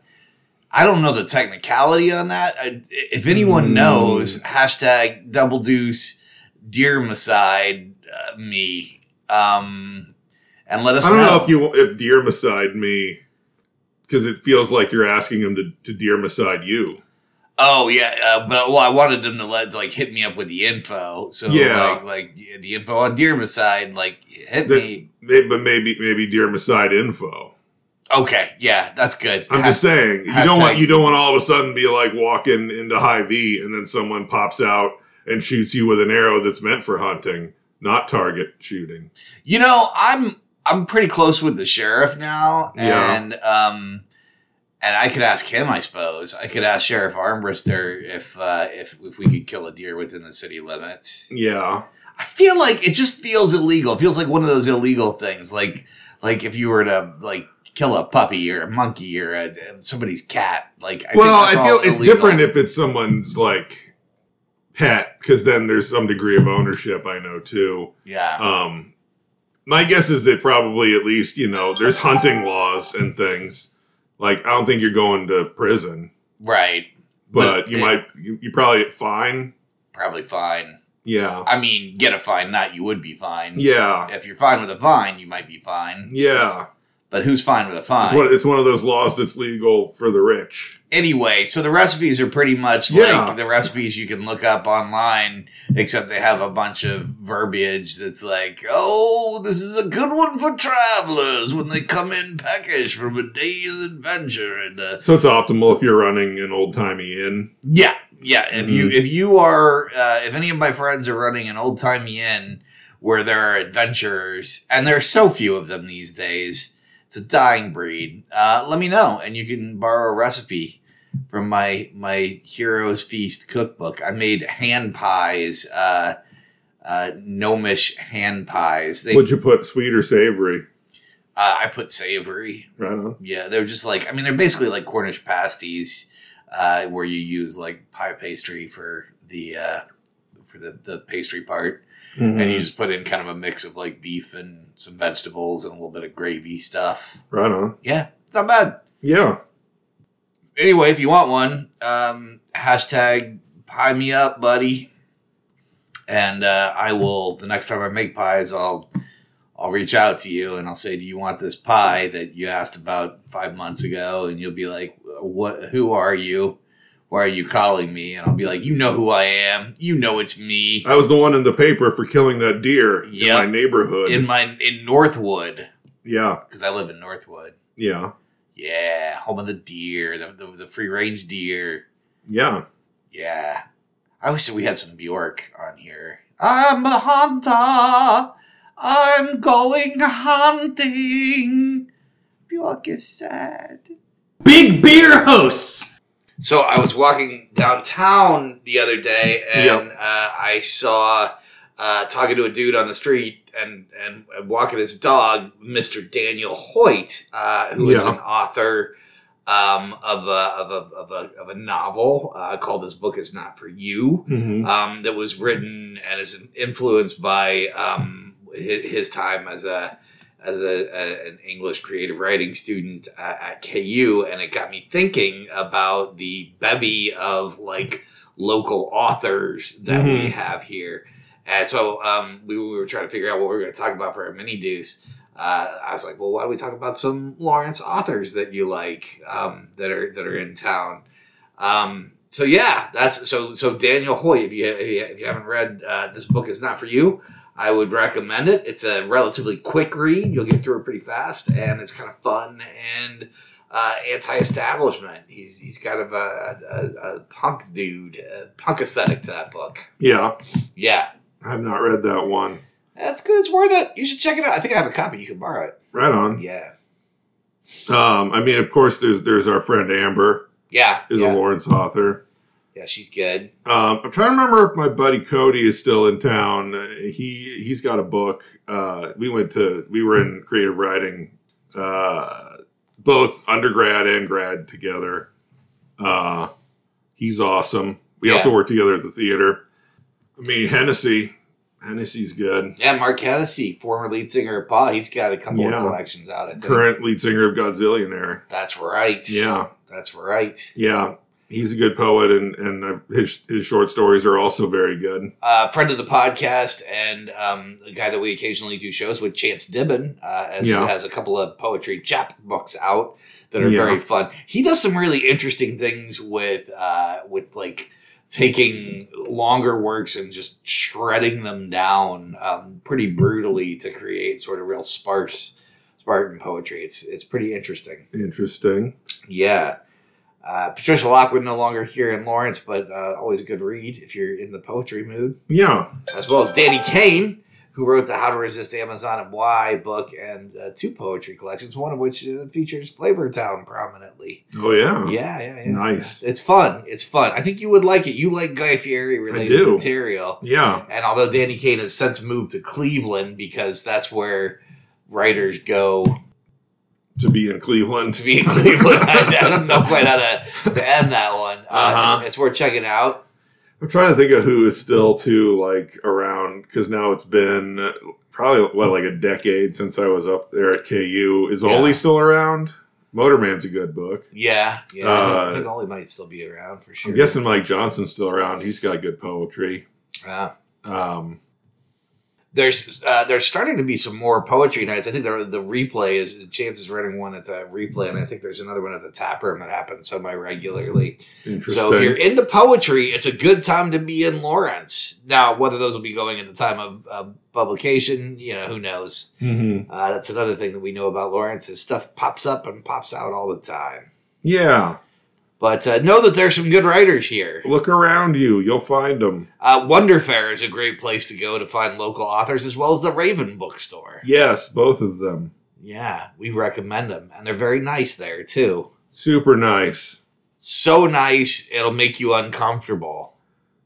I don't know the technicality on that. I, if anyone Hmm. knows, hashtag double deuce deermicide uh, me, um, and let us I don't know. know if you if deer beside me because it feels like you're asking him to, to deer beside you. Oh yeah, uh, but well, I wanted them to let like hit me up with the info. So Yeah. like, like the info on deermicide, like hit That- me. Maybe, but maybe maybe deer beside info. Okay, yeah, that's good. I'm just saying you don't want you don't want all of a sudden be like walking into Hy-Vee and then someone pops out and shoots you with an arrow that's meant for hunting, not target shooting. You know, I'm I'm pretty close with the sheriff now, Yeah. and um, and I could ask him. I suppose I could ask Sheriff Armbrister if uh, if if we could kill a deer within the city limits. Yeah. I feel like it just feels illegal. It feels like one of those illegal things, like like if you were to like kill a puppy or a monkey or a, somebody's cat. Like, I well, I feel it's illegal. different if it's someone's like pet because then there's some degree of ownership. I know too. yeah. Um, my guess is that probably at least you know there's hunting laws and things. Like I don't think you're going to prison, right. but, But you it- might you, you probably fine. Probably fine. Yeah. I mean, get a fine, not you would be fine. Yeah. If you're fine with a fine, you might be fine. Yeah. But who's fine with a fine? It's one, it's one of those laws that's legal for the rich. anyway, so the recipes are pretty much Yeah. like the recipes you can look up online, except they have a bunch of verbiage that's like, oh, this is a good one for travelers when they come in packaged from a day's adventure. And uh, So it's optimal if you're running an old timey inn. yeah, yeah. If Mm-hmm. you if you are uh, if any of my friends are running an old timey inn where there are adventurers, and there are so few of them these days, it's a dying breed. Uh, let me know, and you can borrow a recipe from my my Heroes Feast cookbook. I made hand pies, uh, uh, gnomish hand pies. They Would you put sweet or savory? uh, I put savory. Right on. Yeah, they're just like I mean they're basically like Cornish pasties, uh, where you use like pie pastry for the uh, for the the pastry part, Mm-hmm. and you just put in kind of a mix of like beef and some vegetables and a little bit of gravy stuff. Right on. Yeah, it's not bad. Yeah. Anyway, if you want one, um, hashtag pie me up, buddy, and uh, I will. The next time I make pies, I'll I'll reach out to you and I'll say, "Do you want this pie that you asked about five months ago?" And you'll be like, "What? Who are you? Why are you calling me?" And I'll be like, "You know who I am. You know it's me I was the one in the paper for killing that deer Yep. in my neighborhood. in my in Northwood yeah, because I live in Northwood. yeah, Yeah, home of the deer, the the, the free range deer. yeah. Yeah, I wish that we had some Bjork on here. I'm a hunter. I'm going hunting. Bjork is sad. Big Beer hosts. So I was walking downtown the other day, and Yep. uh, I saw uh, talking to a dude on the street, and and walking his dog, Mister Daniel Hoyt, uh, who is an author um, of a of a of a, of a novel uh, called "This Book Is Not for You." hmm um, that was written and is influenced by um, his, his time as a as a, a- an English creative writing student uh, at KU, and it got me thinking about the bevy of like local authors that we Mhm. have here. And so um, we, we were trying to figure out what we were going to talk about for our mini deuce. Uh, I was like, well, why don't we talk about some Lawrence authors that you like um, that are that are in town? Um, so yeah, that's so so Daniel Hoyt. If you if you, if you haven't read uh, this book, is not for you. I would recommend it. It's a relatively quick read. You'll get through it pretty fast, and it's kind of fun and uh, anti-establishment. He's he's kind of a, a, a punk dude, a punk aesthetic to that book. Yeah, Yeah, I have not read that one. that's good. It's worth it. You should check it out. I think I have a copy. You can borrow it. Right on. Yeah, Um, I mean, of course, there's there's our friend Amber yeah, is yeah. a Lawrence author. Yeah. She's good. Um, I'm trying to remember if my buddy Cody is still in town. He he's got a book. Uh, we went to we were in creative writing, uh, both undergrad and grad together. Uh, he's awesome. We Yeah. also worked together at the theater. I mean Hennessy, Hennessy's good. Yeah, Mark Hennessy, former lead singer of Paw. He's got a couple Yeah. of collections out. I think. Current lead singer of Godzillionaire. That's right. Yeah, that's right. yeah. He's a good poet, and and his his short stories are also very good. uh, friend of the podcast and um, a guy that we occasionally do shows with, Chance Dibben, uh, has, Yeah. has a couple of poetry chap books out that are Yeah. very fun. He does some really interesting things with uh, with like taking longer works and just shredding them down um, pretty brutally to create sort of real sparse Spartan poetry. It's it's pretty interesting. Interesting. Yeah. Uh, Patricia Lockwood no longer here in Lawrence, but uh, always a good read if you're in the poetry mood Yeah, as well as Danny Caine, who wrote the How to Resist Amazon and Why book and uh, two poetry collections, one of which uh, features Flavortown prominently. Oh yeah. Yeah, yeah, yeah. Nice. It's fun. It's fun. I think you would like it. You like Guy Fieri related material. Yeah. And although Danny Caine has since moved to Cleveland because that's where writers go To be in Cleveland. to be in Cleveland, I, I don't know quite how to, to end that one. Uh, Uh-huh. it's, it's worth checking out. I'm trying to think of who is still too like around because now it's been probably what like a decade since I was up there at KU. Is Yeah. Ohle still around? Motorman's a good book. Yeah, yeah. I think- I Uh, think Ohle might still be around for sure. I'm guessing Mike Johnson's still around. He's got good poetry. Uh, Um, there's uh, there's starting to be some more poetry nights. I think the the replay is Chance is running one at the replay, and I think there's another one at the tap room that happens semi regularly. So if you're into poetry, it's a good time to be in Lawrence. Now, whether those will be going at the time of, of publication, you know, who knows? Mhm. Uh, that's another thing that we know about Lawrence is stuff pops up and pops out all the time. Yeah. But uh, know that there's some good writers here. Look around you. You'll find them. Uh, Wonder Fair is a great place to go to find local authors, as well as the Raven Bookstore. Yes, both of them. Yeah, we recommend them, and they're very nice there too. Super nice, So nice, it'll make you uncomfortable.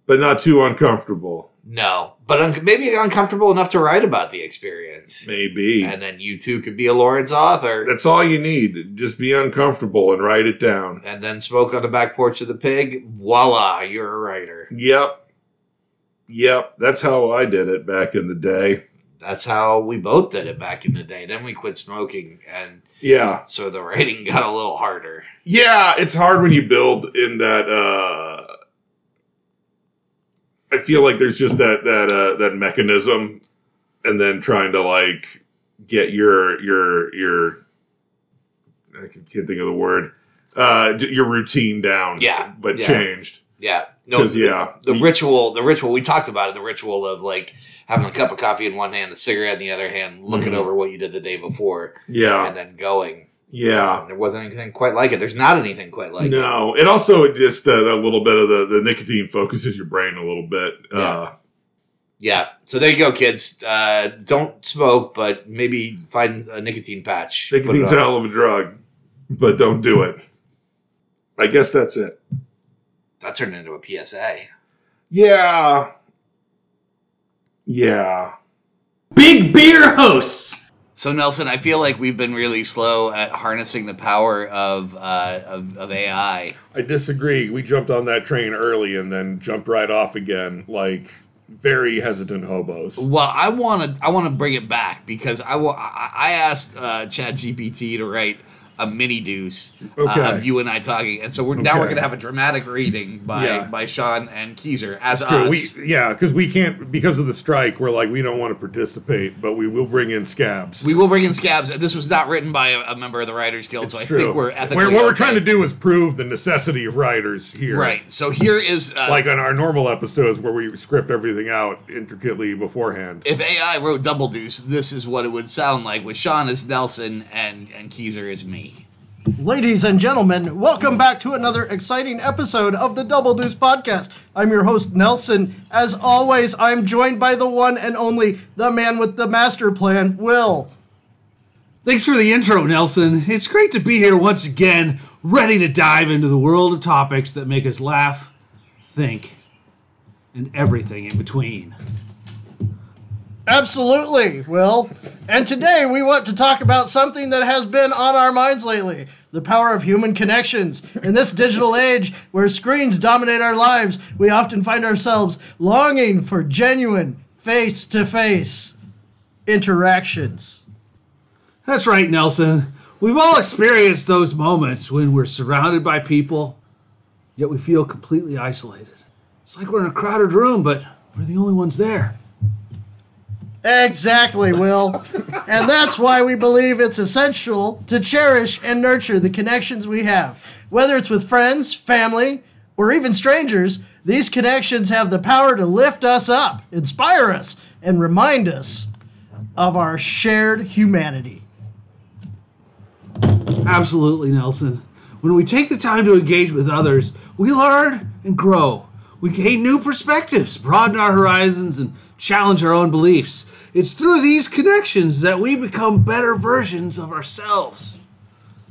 but not too uncomfortable. No, but un- maybe uncomfortable enough to write about the experience, Maybe. and then you too could be a Lawrence author, That's all you need. Just be uncomfortable and write it down. and then smoke on the back porch of the pig. Voila, you're a writer. Yep. Yep. That's how I did it back in the day. That's how we both did it back in the day. Then we quit smoking, and Yeah. so the writing got a little harder. Yeah, it's hard when you build in that uh I feel like there's just that that uh that mechanism and then trying to like get your your your I can't think of the word uh your routine down Yeah, but yeah. changed Yeah. No, the, yeah. the ritual, the ritual, we talked about it, the ritual of like having a cup of coffee in one hand, a cigarette in the other hand, looking Mhm. over what you did the day before, yeah and then going. Yeah There wasn't anything quite like it. There's not anything quite like it. no it also just uh, a little bit of the the nicotine focuses your brain a little bit uh Yeah. So there you go, kids. Uh, don't smoke, but maybe find a nicotine patch. Nicotine's a hell of a drug but don't do it I guess that's it That turned into a PSA. yeah yeah Big Beer hosts. So Nelson, I feel like we've been really slow at harnessing the power of uh, of, of AI. I disagree. We jumped on that train early and then jumped right off again, like very hesitant hobos. Well, I want to I want to bring it back because I wa- I I asked uh, ChatGPT to write a mini deuce Okay. uh, of you and I talking, and so we're, now we're going to have a dramatic reading by Yeah. by Shawn and Keezer as True. us. We, yeah, because we can't because of the strike. We're like we don't want to participate, but we will bring in scabs. We will bring in scabs. This was not written by a, a member of the Writers Guild, so I think we're ethically We're- what we're trying to do is prove the necessity of writers here. Right. So here is uh, Like on our normal episodes where we script everything out intricately beforehand. if AI wrote Double Deuce, this is what it would sound like with Shawn as Nelson and and Keezer as me. Ladies and gentlemen, welcome back to another exciting episode of the Double Deuce Podcast. I'm your host, Nelson. As always, I'm joined by the one and only, the man with the master plan, Will. Thanks for the intro, Nelson. It's great to be here once again, ready to dive into the world of topics that make us laugh, think, and everything in between. Absolutely, Will. And today we want to talk about something that has been on our minds lately the power of human connections. In this digital age where screens dominate our lives, we often find ourselves longing for genuine, face to face interactions. That's right, Nelson. We've all experienced those moments when we're surrounded by people, yet we feel completely isolated. It's like we're in a crowded room, but we're the only ones there. Exactly, Will. and that's why we believe it's essential to cherish and nurture the connections we have. Whether it's with friends, family, or even strangers, these connections have the power to lift us up, inspire us, and remind us of our shared humanity. Absolutely, Nelson. When we take the time to engage with others, we learn and grow. We gain new perspectives, broaden our horizons, and challenge our own beliefs. It's through these connections that we become better versions of ourselves.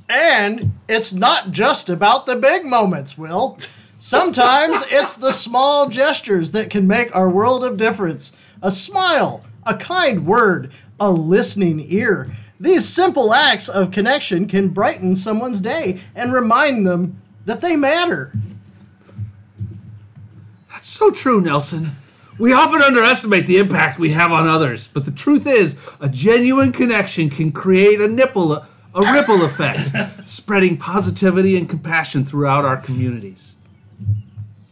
And it's not just about the big moments, Will. Sometimes it's the small gestures that can make our world of difference. A smile, a kind word, a listening ear. These simple acts of connection can brighten someone's day and remind them that they matter. That's so true, Nelson. We often underestimate the impact we have on others, but the truth is, a genuine connection can create a nipple, a ripple effect, spreading positivity and compassion throughout our communities.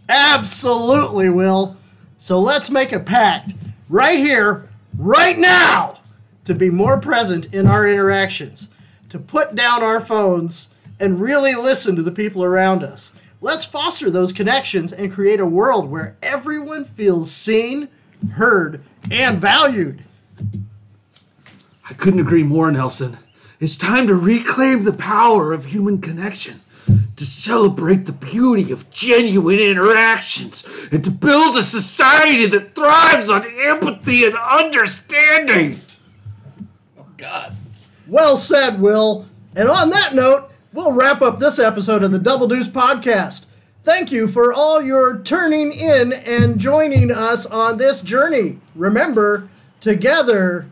Absolutely, Will. So let's make a pact right here, right now, to be more present in our interactions, to put down our phones and really listen to the people around us. Let's foster those connections and create a world where everyone feels seen, heard, and valued. I couldn't agree more, Nelson. It's time to reclaim the power of human connection, to celebrate the beauty of genuine interactions, and to build a society that thrives on empathy and understanding. Oh, God. Well said, Will. And on that note, we'll wrap up this episode of the Double Deuce Podcast. Thank you for all your turning in and joining us on this journey. Remember, together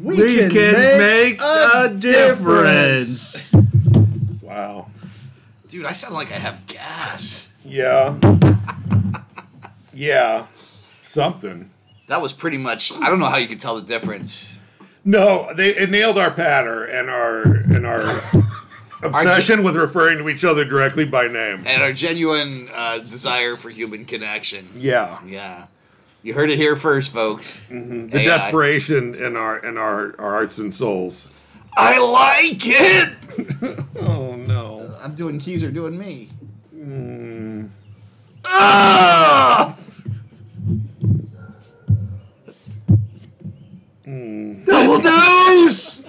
we, We can, can make, make a, a difference. difference. Wow. Dude, I sound like I have gas. Yeah. yeah. Something. That was pretty much. I don't know how you can tell the difference. No, they it nailed our pattern and our and our obsession with referring to each other directly by name. And our genuine uh, desire for human connection. Yeah. Yeah. You heard it here first, folks. Mm-hmm. The AI. desperation in our in our, our hearts and souls. I like it. Oh no. I'm doing Keezer doing me. Mm. Ah! Mm. Double deuce!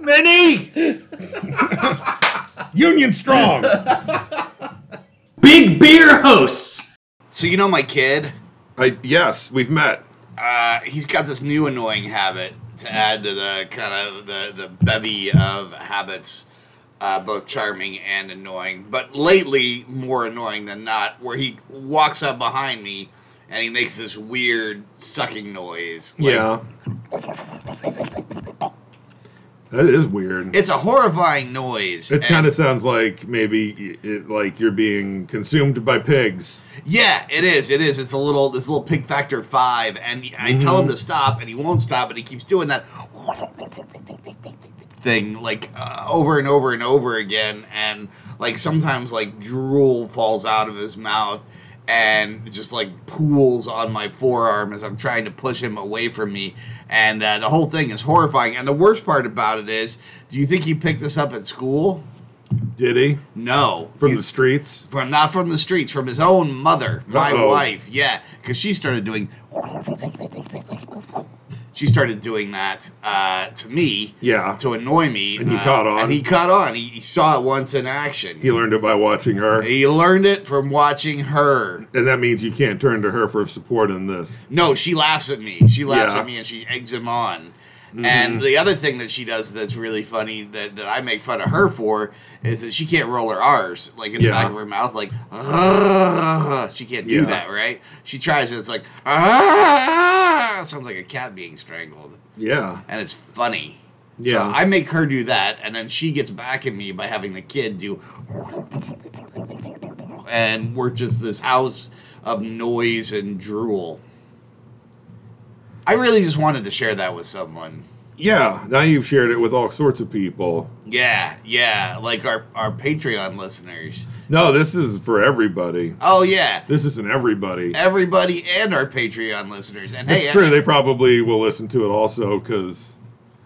Many! Union strong. Big Beer hosts. So you know my kid. I, yes, we've met. Uh, he's got this new annoying habit to add to the kind of the the bevy of habits, uh, both charming and annoying. But lately, more annoying than not, where he walks up behind me and he makes this weird sucking noise. Like, yeah. That is weird. it's a horrifying noise. It kind of sounds like maybe it, like you're being consumed by pigs. Yeah, it is. It is. It's a little this little pig factor five, and I tell Mm-hmm. him to stop, and he won't stop, and he keeps doing that thing like uh, over and over and over again, and like sometimes like drool falls out of his mouth. And just like pools on my forearm as I'm trying to push him away from me, and uh, the whole thing is horrifying. And the worst part about it is, do you think he picked this up at school? Did he No, from He- the streets? from not from the streets, from his own mother, my Uh-oh. wife. Yeah, because she started doing. She started doing that uh, to me. Yeah. To annoy me. And he uh, caught on. And he caught on. He, he saw it once in action. He learned it by watching her, He learned it from watching her. and that means you can't turn to her for support in this. No, she laughs at me. She laughs Yeah. at me and she eggs him on. Mm-hmm. And the other thing that she does that's really funny that, that I make fun of her for is that she can't roll her R's like in the back of her mouth, like she can't do Yeah. that, right? She tries it, it's like sounds like a cat being strangled, Yeah, and it's funny. So Yeah. I make her do that, and then she gets back at me by having the kid do, and we're just this house of noise and drool. I really just wanted to share that with someone. yeah. Now you've shared it with all sorts of people. Yeah, yeah, like our our Patreon listeners. No, this is for everybody. Oh yeah, This isn't everybody. everybody and our Patreon listeners. And It's hey, true. They probably will listen to it also because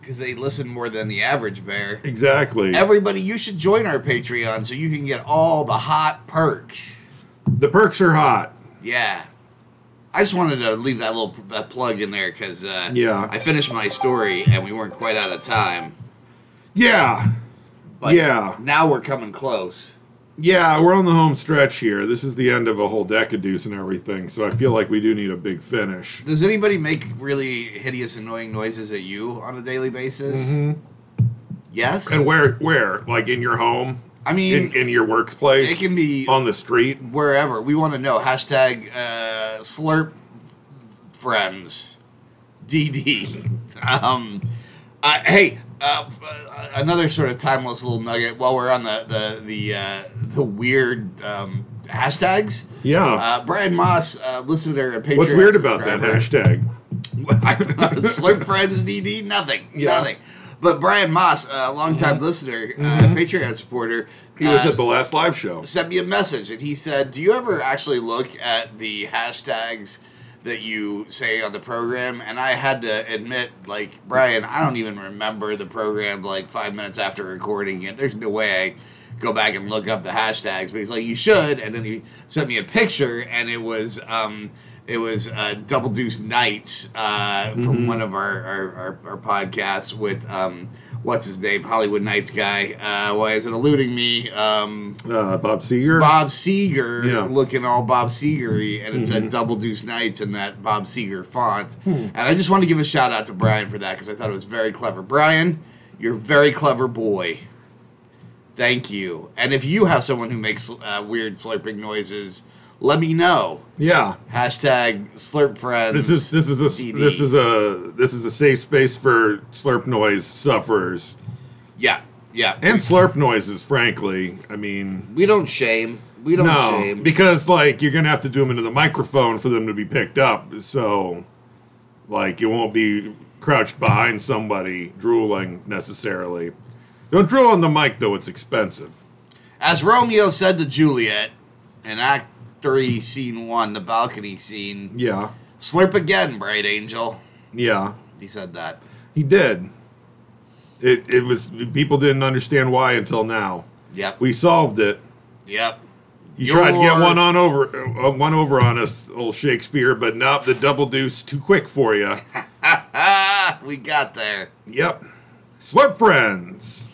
because they listen more than the average bear. exactly Everybody, you should join our Patreon so you can get all the hot perks. the perks are hot. Yeah. I just wanted to leave that little that plug in there because uh, Yeah. I finished my story and we weren't quite out of time. Yeah, But Yeah. now we're coming close. yeah. We're on the home stretch here. This is the end of a whole DecaDeuce and everything. So I feel like we do need a big finish. Does anybody make really hideous, annoying noises at you on a daily basis? Yes. Mm-hmm. And where? Where? Like in your home? I mean, In, in your workplace? it can be on the street. wherever. We want to know. Hashtag uh, slurp friends. DD. um, uh, hey, uh, uh, another sort of timeless little nugget while we're on the the the uh, the weird um, hashtags. Yeah. Uh, Brian Moss, uh, listener, Patreon What's weird about that hashtag? Slurp Friends DD, nothing, Yeah. Nothing. But Brian Moss, a longtime listener, uh, Patreon supporter, He was uh, at the last live show. sent me a message and he said, "Do you ever actually look at the hashtags that you say on the program?" And I had to admit, like Brian, I don't even remember the program like five minutes after recording it. There's no way I go back and look up the hashtags. But he's like, "You should," and then he sent me a picture, and it was. Um, it was uh, Double Deuce Nights uh, from one of our, our, our, our podcasts with um, what's his name, Hollywood Nights guy. Uh, why is it eluding me? Um, Uh, Bob Seger. Bob Seger Yeah. Mm-hmm. looking all Bob Segery, and it said Double Deuce Nights in that Bob Seger font. Hmm. And I just want to give a shout out to Brian for that because I thought it was very clever. Brian, you're a very clever boy. Thank you. And if you have someone who makes uh, weird slurping noises, let me know. Yeah. Hashtag slurp friends. This is this is a DD. this is a this is a safe space for slurp noise sufferers yeah, yeah. and slurp noises. Frankly, I mean, we don't shame. We don't no, shame. because like you're gonna have to do them into the microphone for them to be picked up. So, like, it won't be crouched behind somebody drooling necessarily. Don't drool on the mic though; it's expensive. As Romeo said to Juliet in Act Three, Scene One, the balcony scene. Yeah, Slurp again, Bright Angel. Yeah, He said that. he did. It it was people didn't understand why until now. Yep. We solved it. Yep. You tried to get one on over, uh, one over on us, old Shakespeare, but nope, the double deuce too quick for you. We got there. Yep. Slurp friends.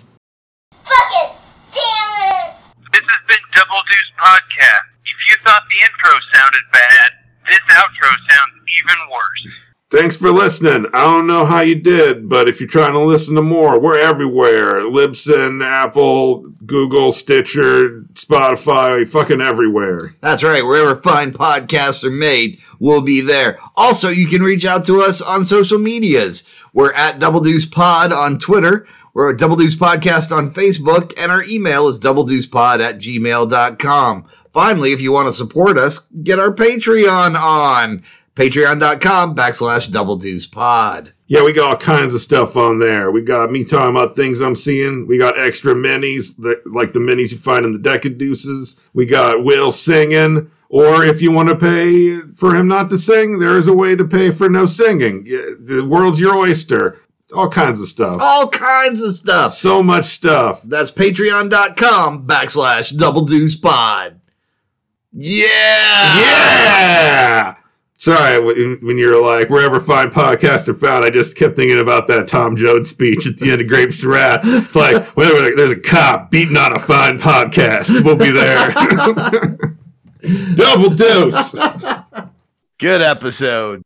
Fucking damn it! This has been Double Deuce Podcast. If you thought the intro sounded bad, this outro sounds even worse. Thanks for listening. I don't know how you did, but if you're trying to listen to more, we're everywhere. Libsyn, Apple, Google, Stitcher, Spotify, fucking everywhere. That's right. Wherever fine podcasts are made, we'll be there. Also, you can reach out to us on social medias. We're at Double Deuce Pod on Twitter. We're at Double Deuce Podcast on Facebook, and our email is doubledeucepod at gmail.com. Finally, if you want to support us, get our Patreon on patreon.com backslash double deuce pod. Yeah, we got all kinds of stuff on there. We got me talking about things I'm seeing. We got extra minis, that, like the minis you find in the DecaDeuces. We got Will singing. Or if you want to pay for him not to sing, there is a way to pay for no singing. The world's your oyster. All kinds of stuff. All kinds of stuff. So much stuff. That's patreon.com backslash double deuce pod. Yeah! Yeah! Sorry, when when you're like, wherever fine podcasts are found, I just kept thinking about that Tom Joad speech at the end of Grapes of Wrath. It's like, whenever there's a cop beating on a fine podcast, we'll be there. Double dose. Good episode.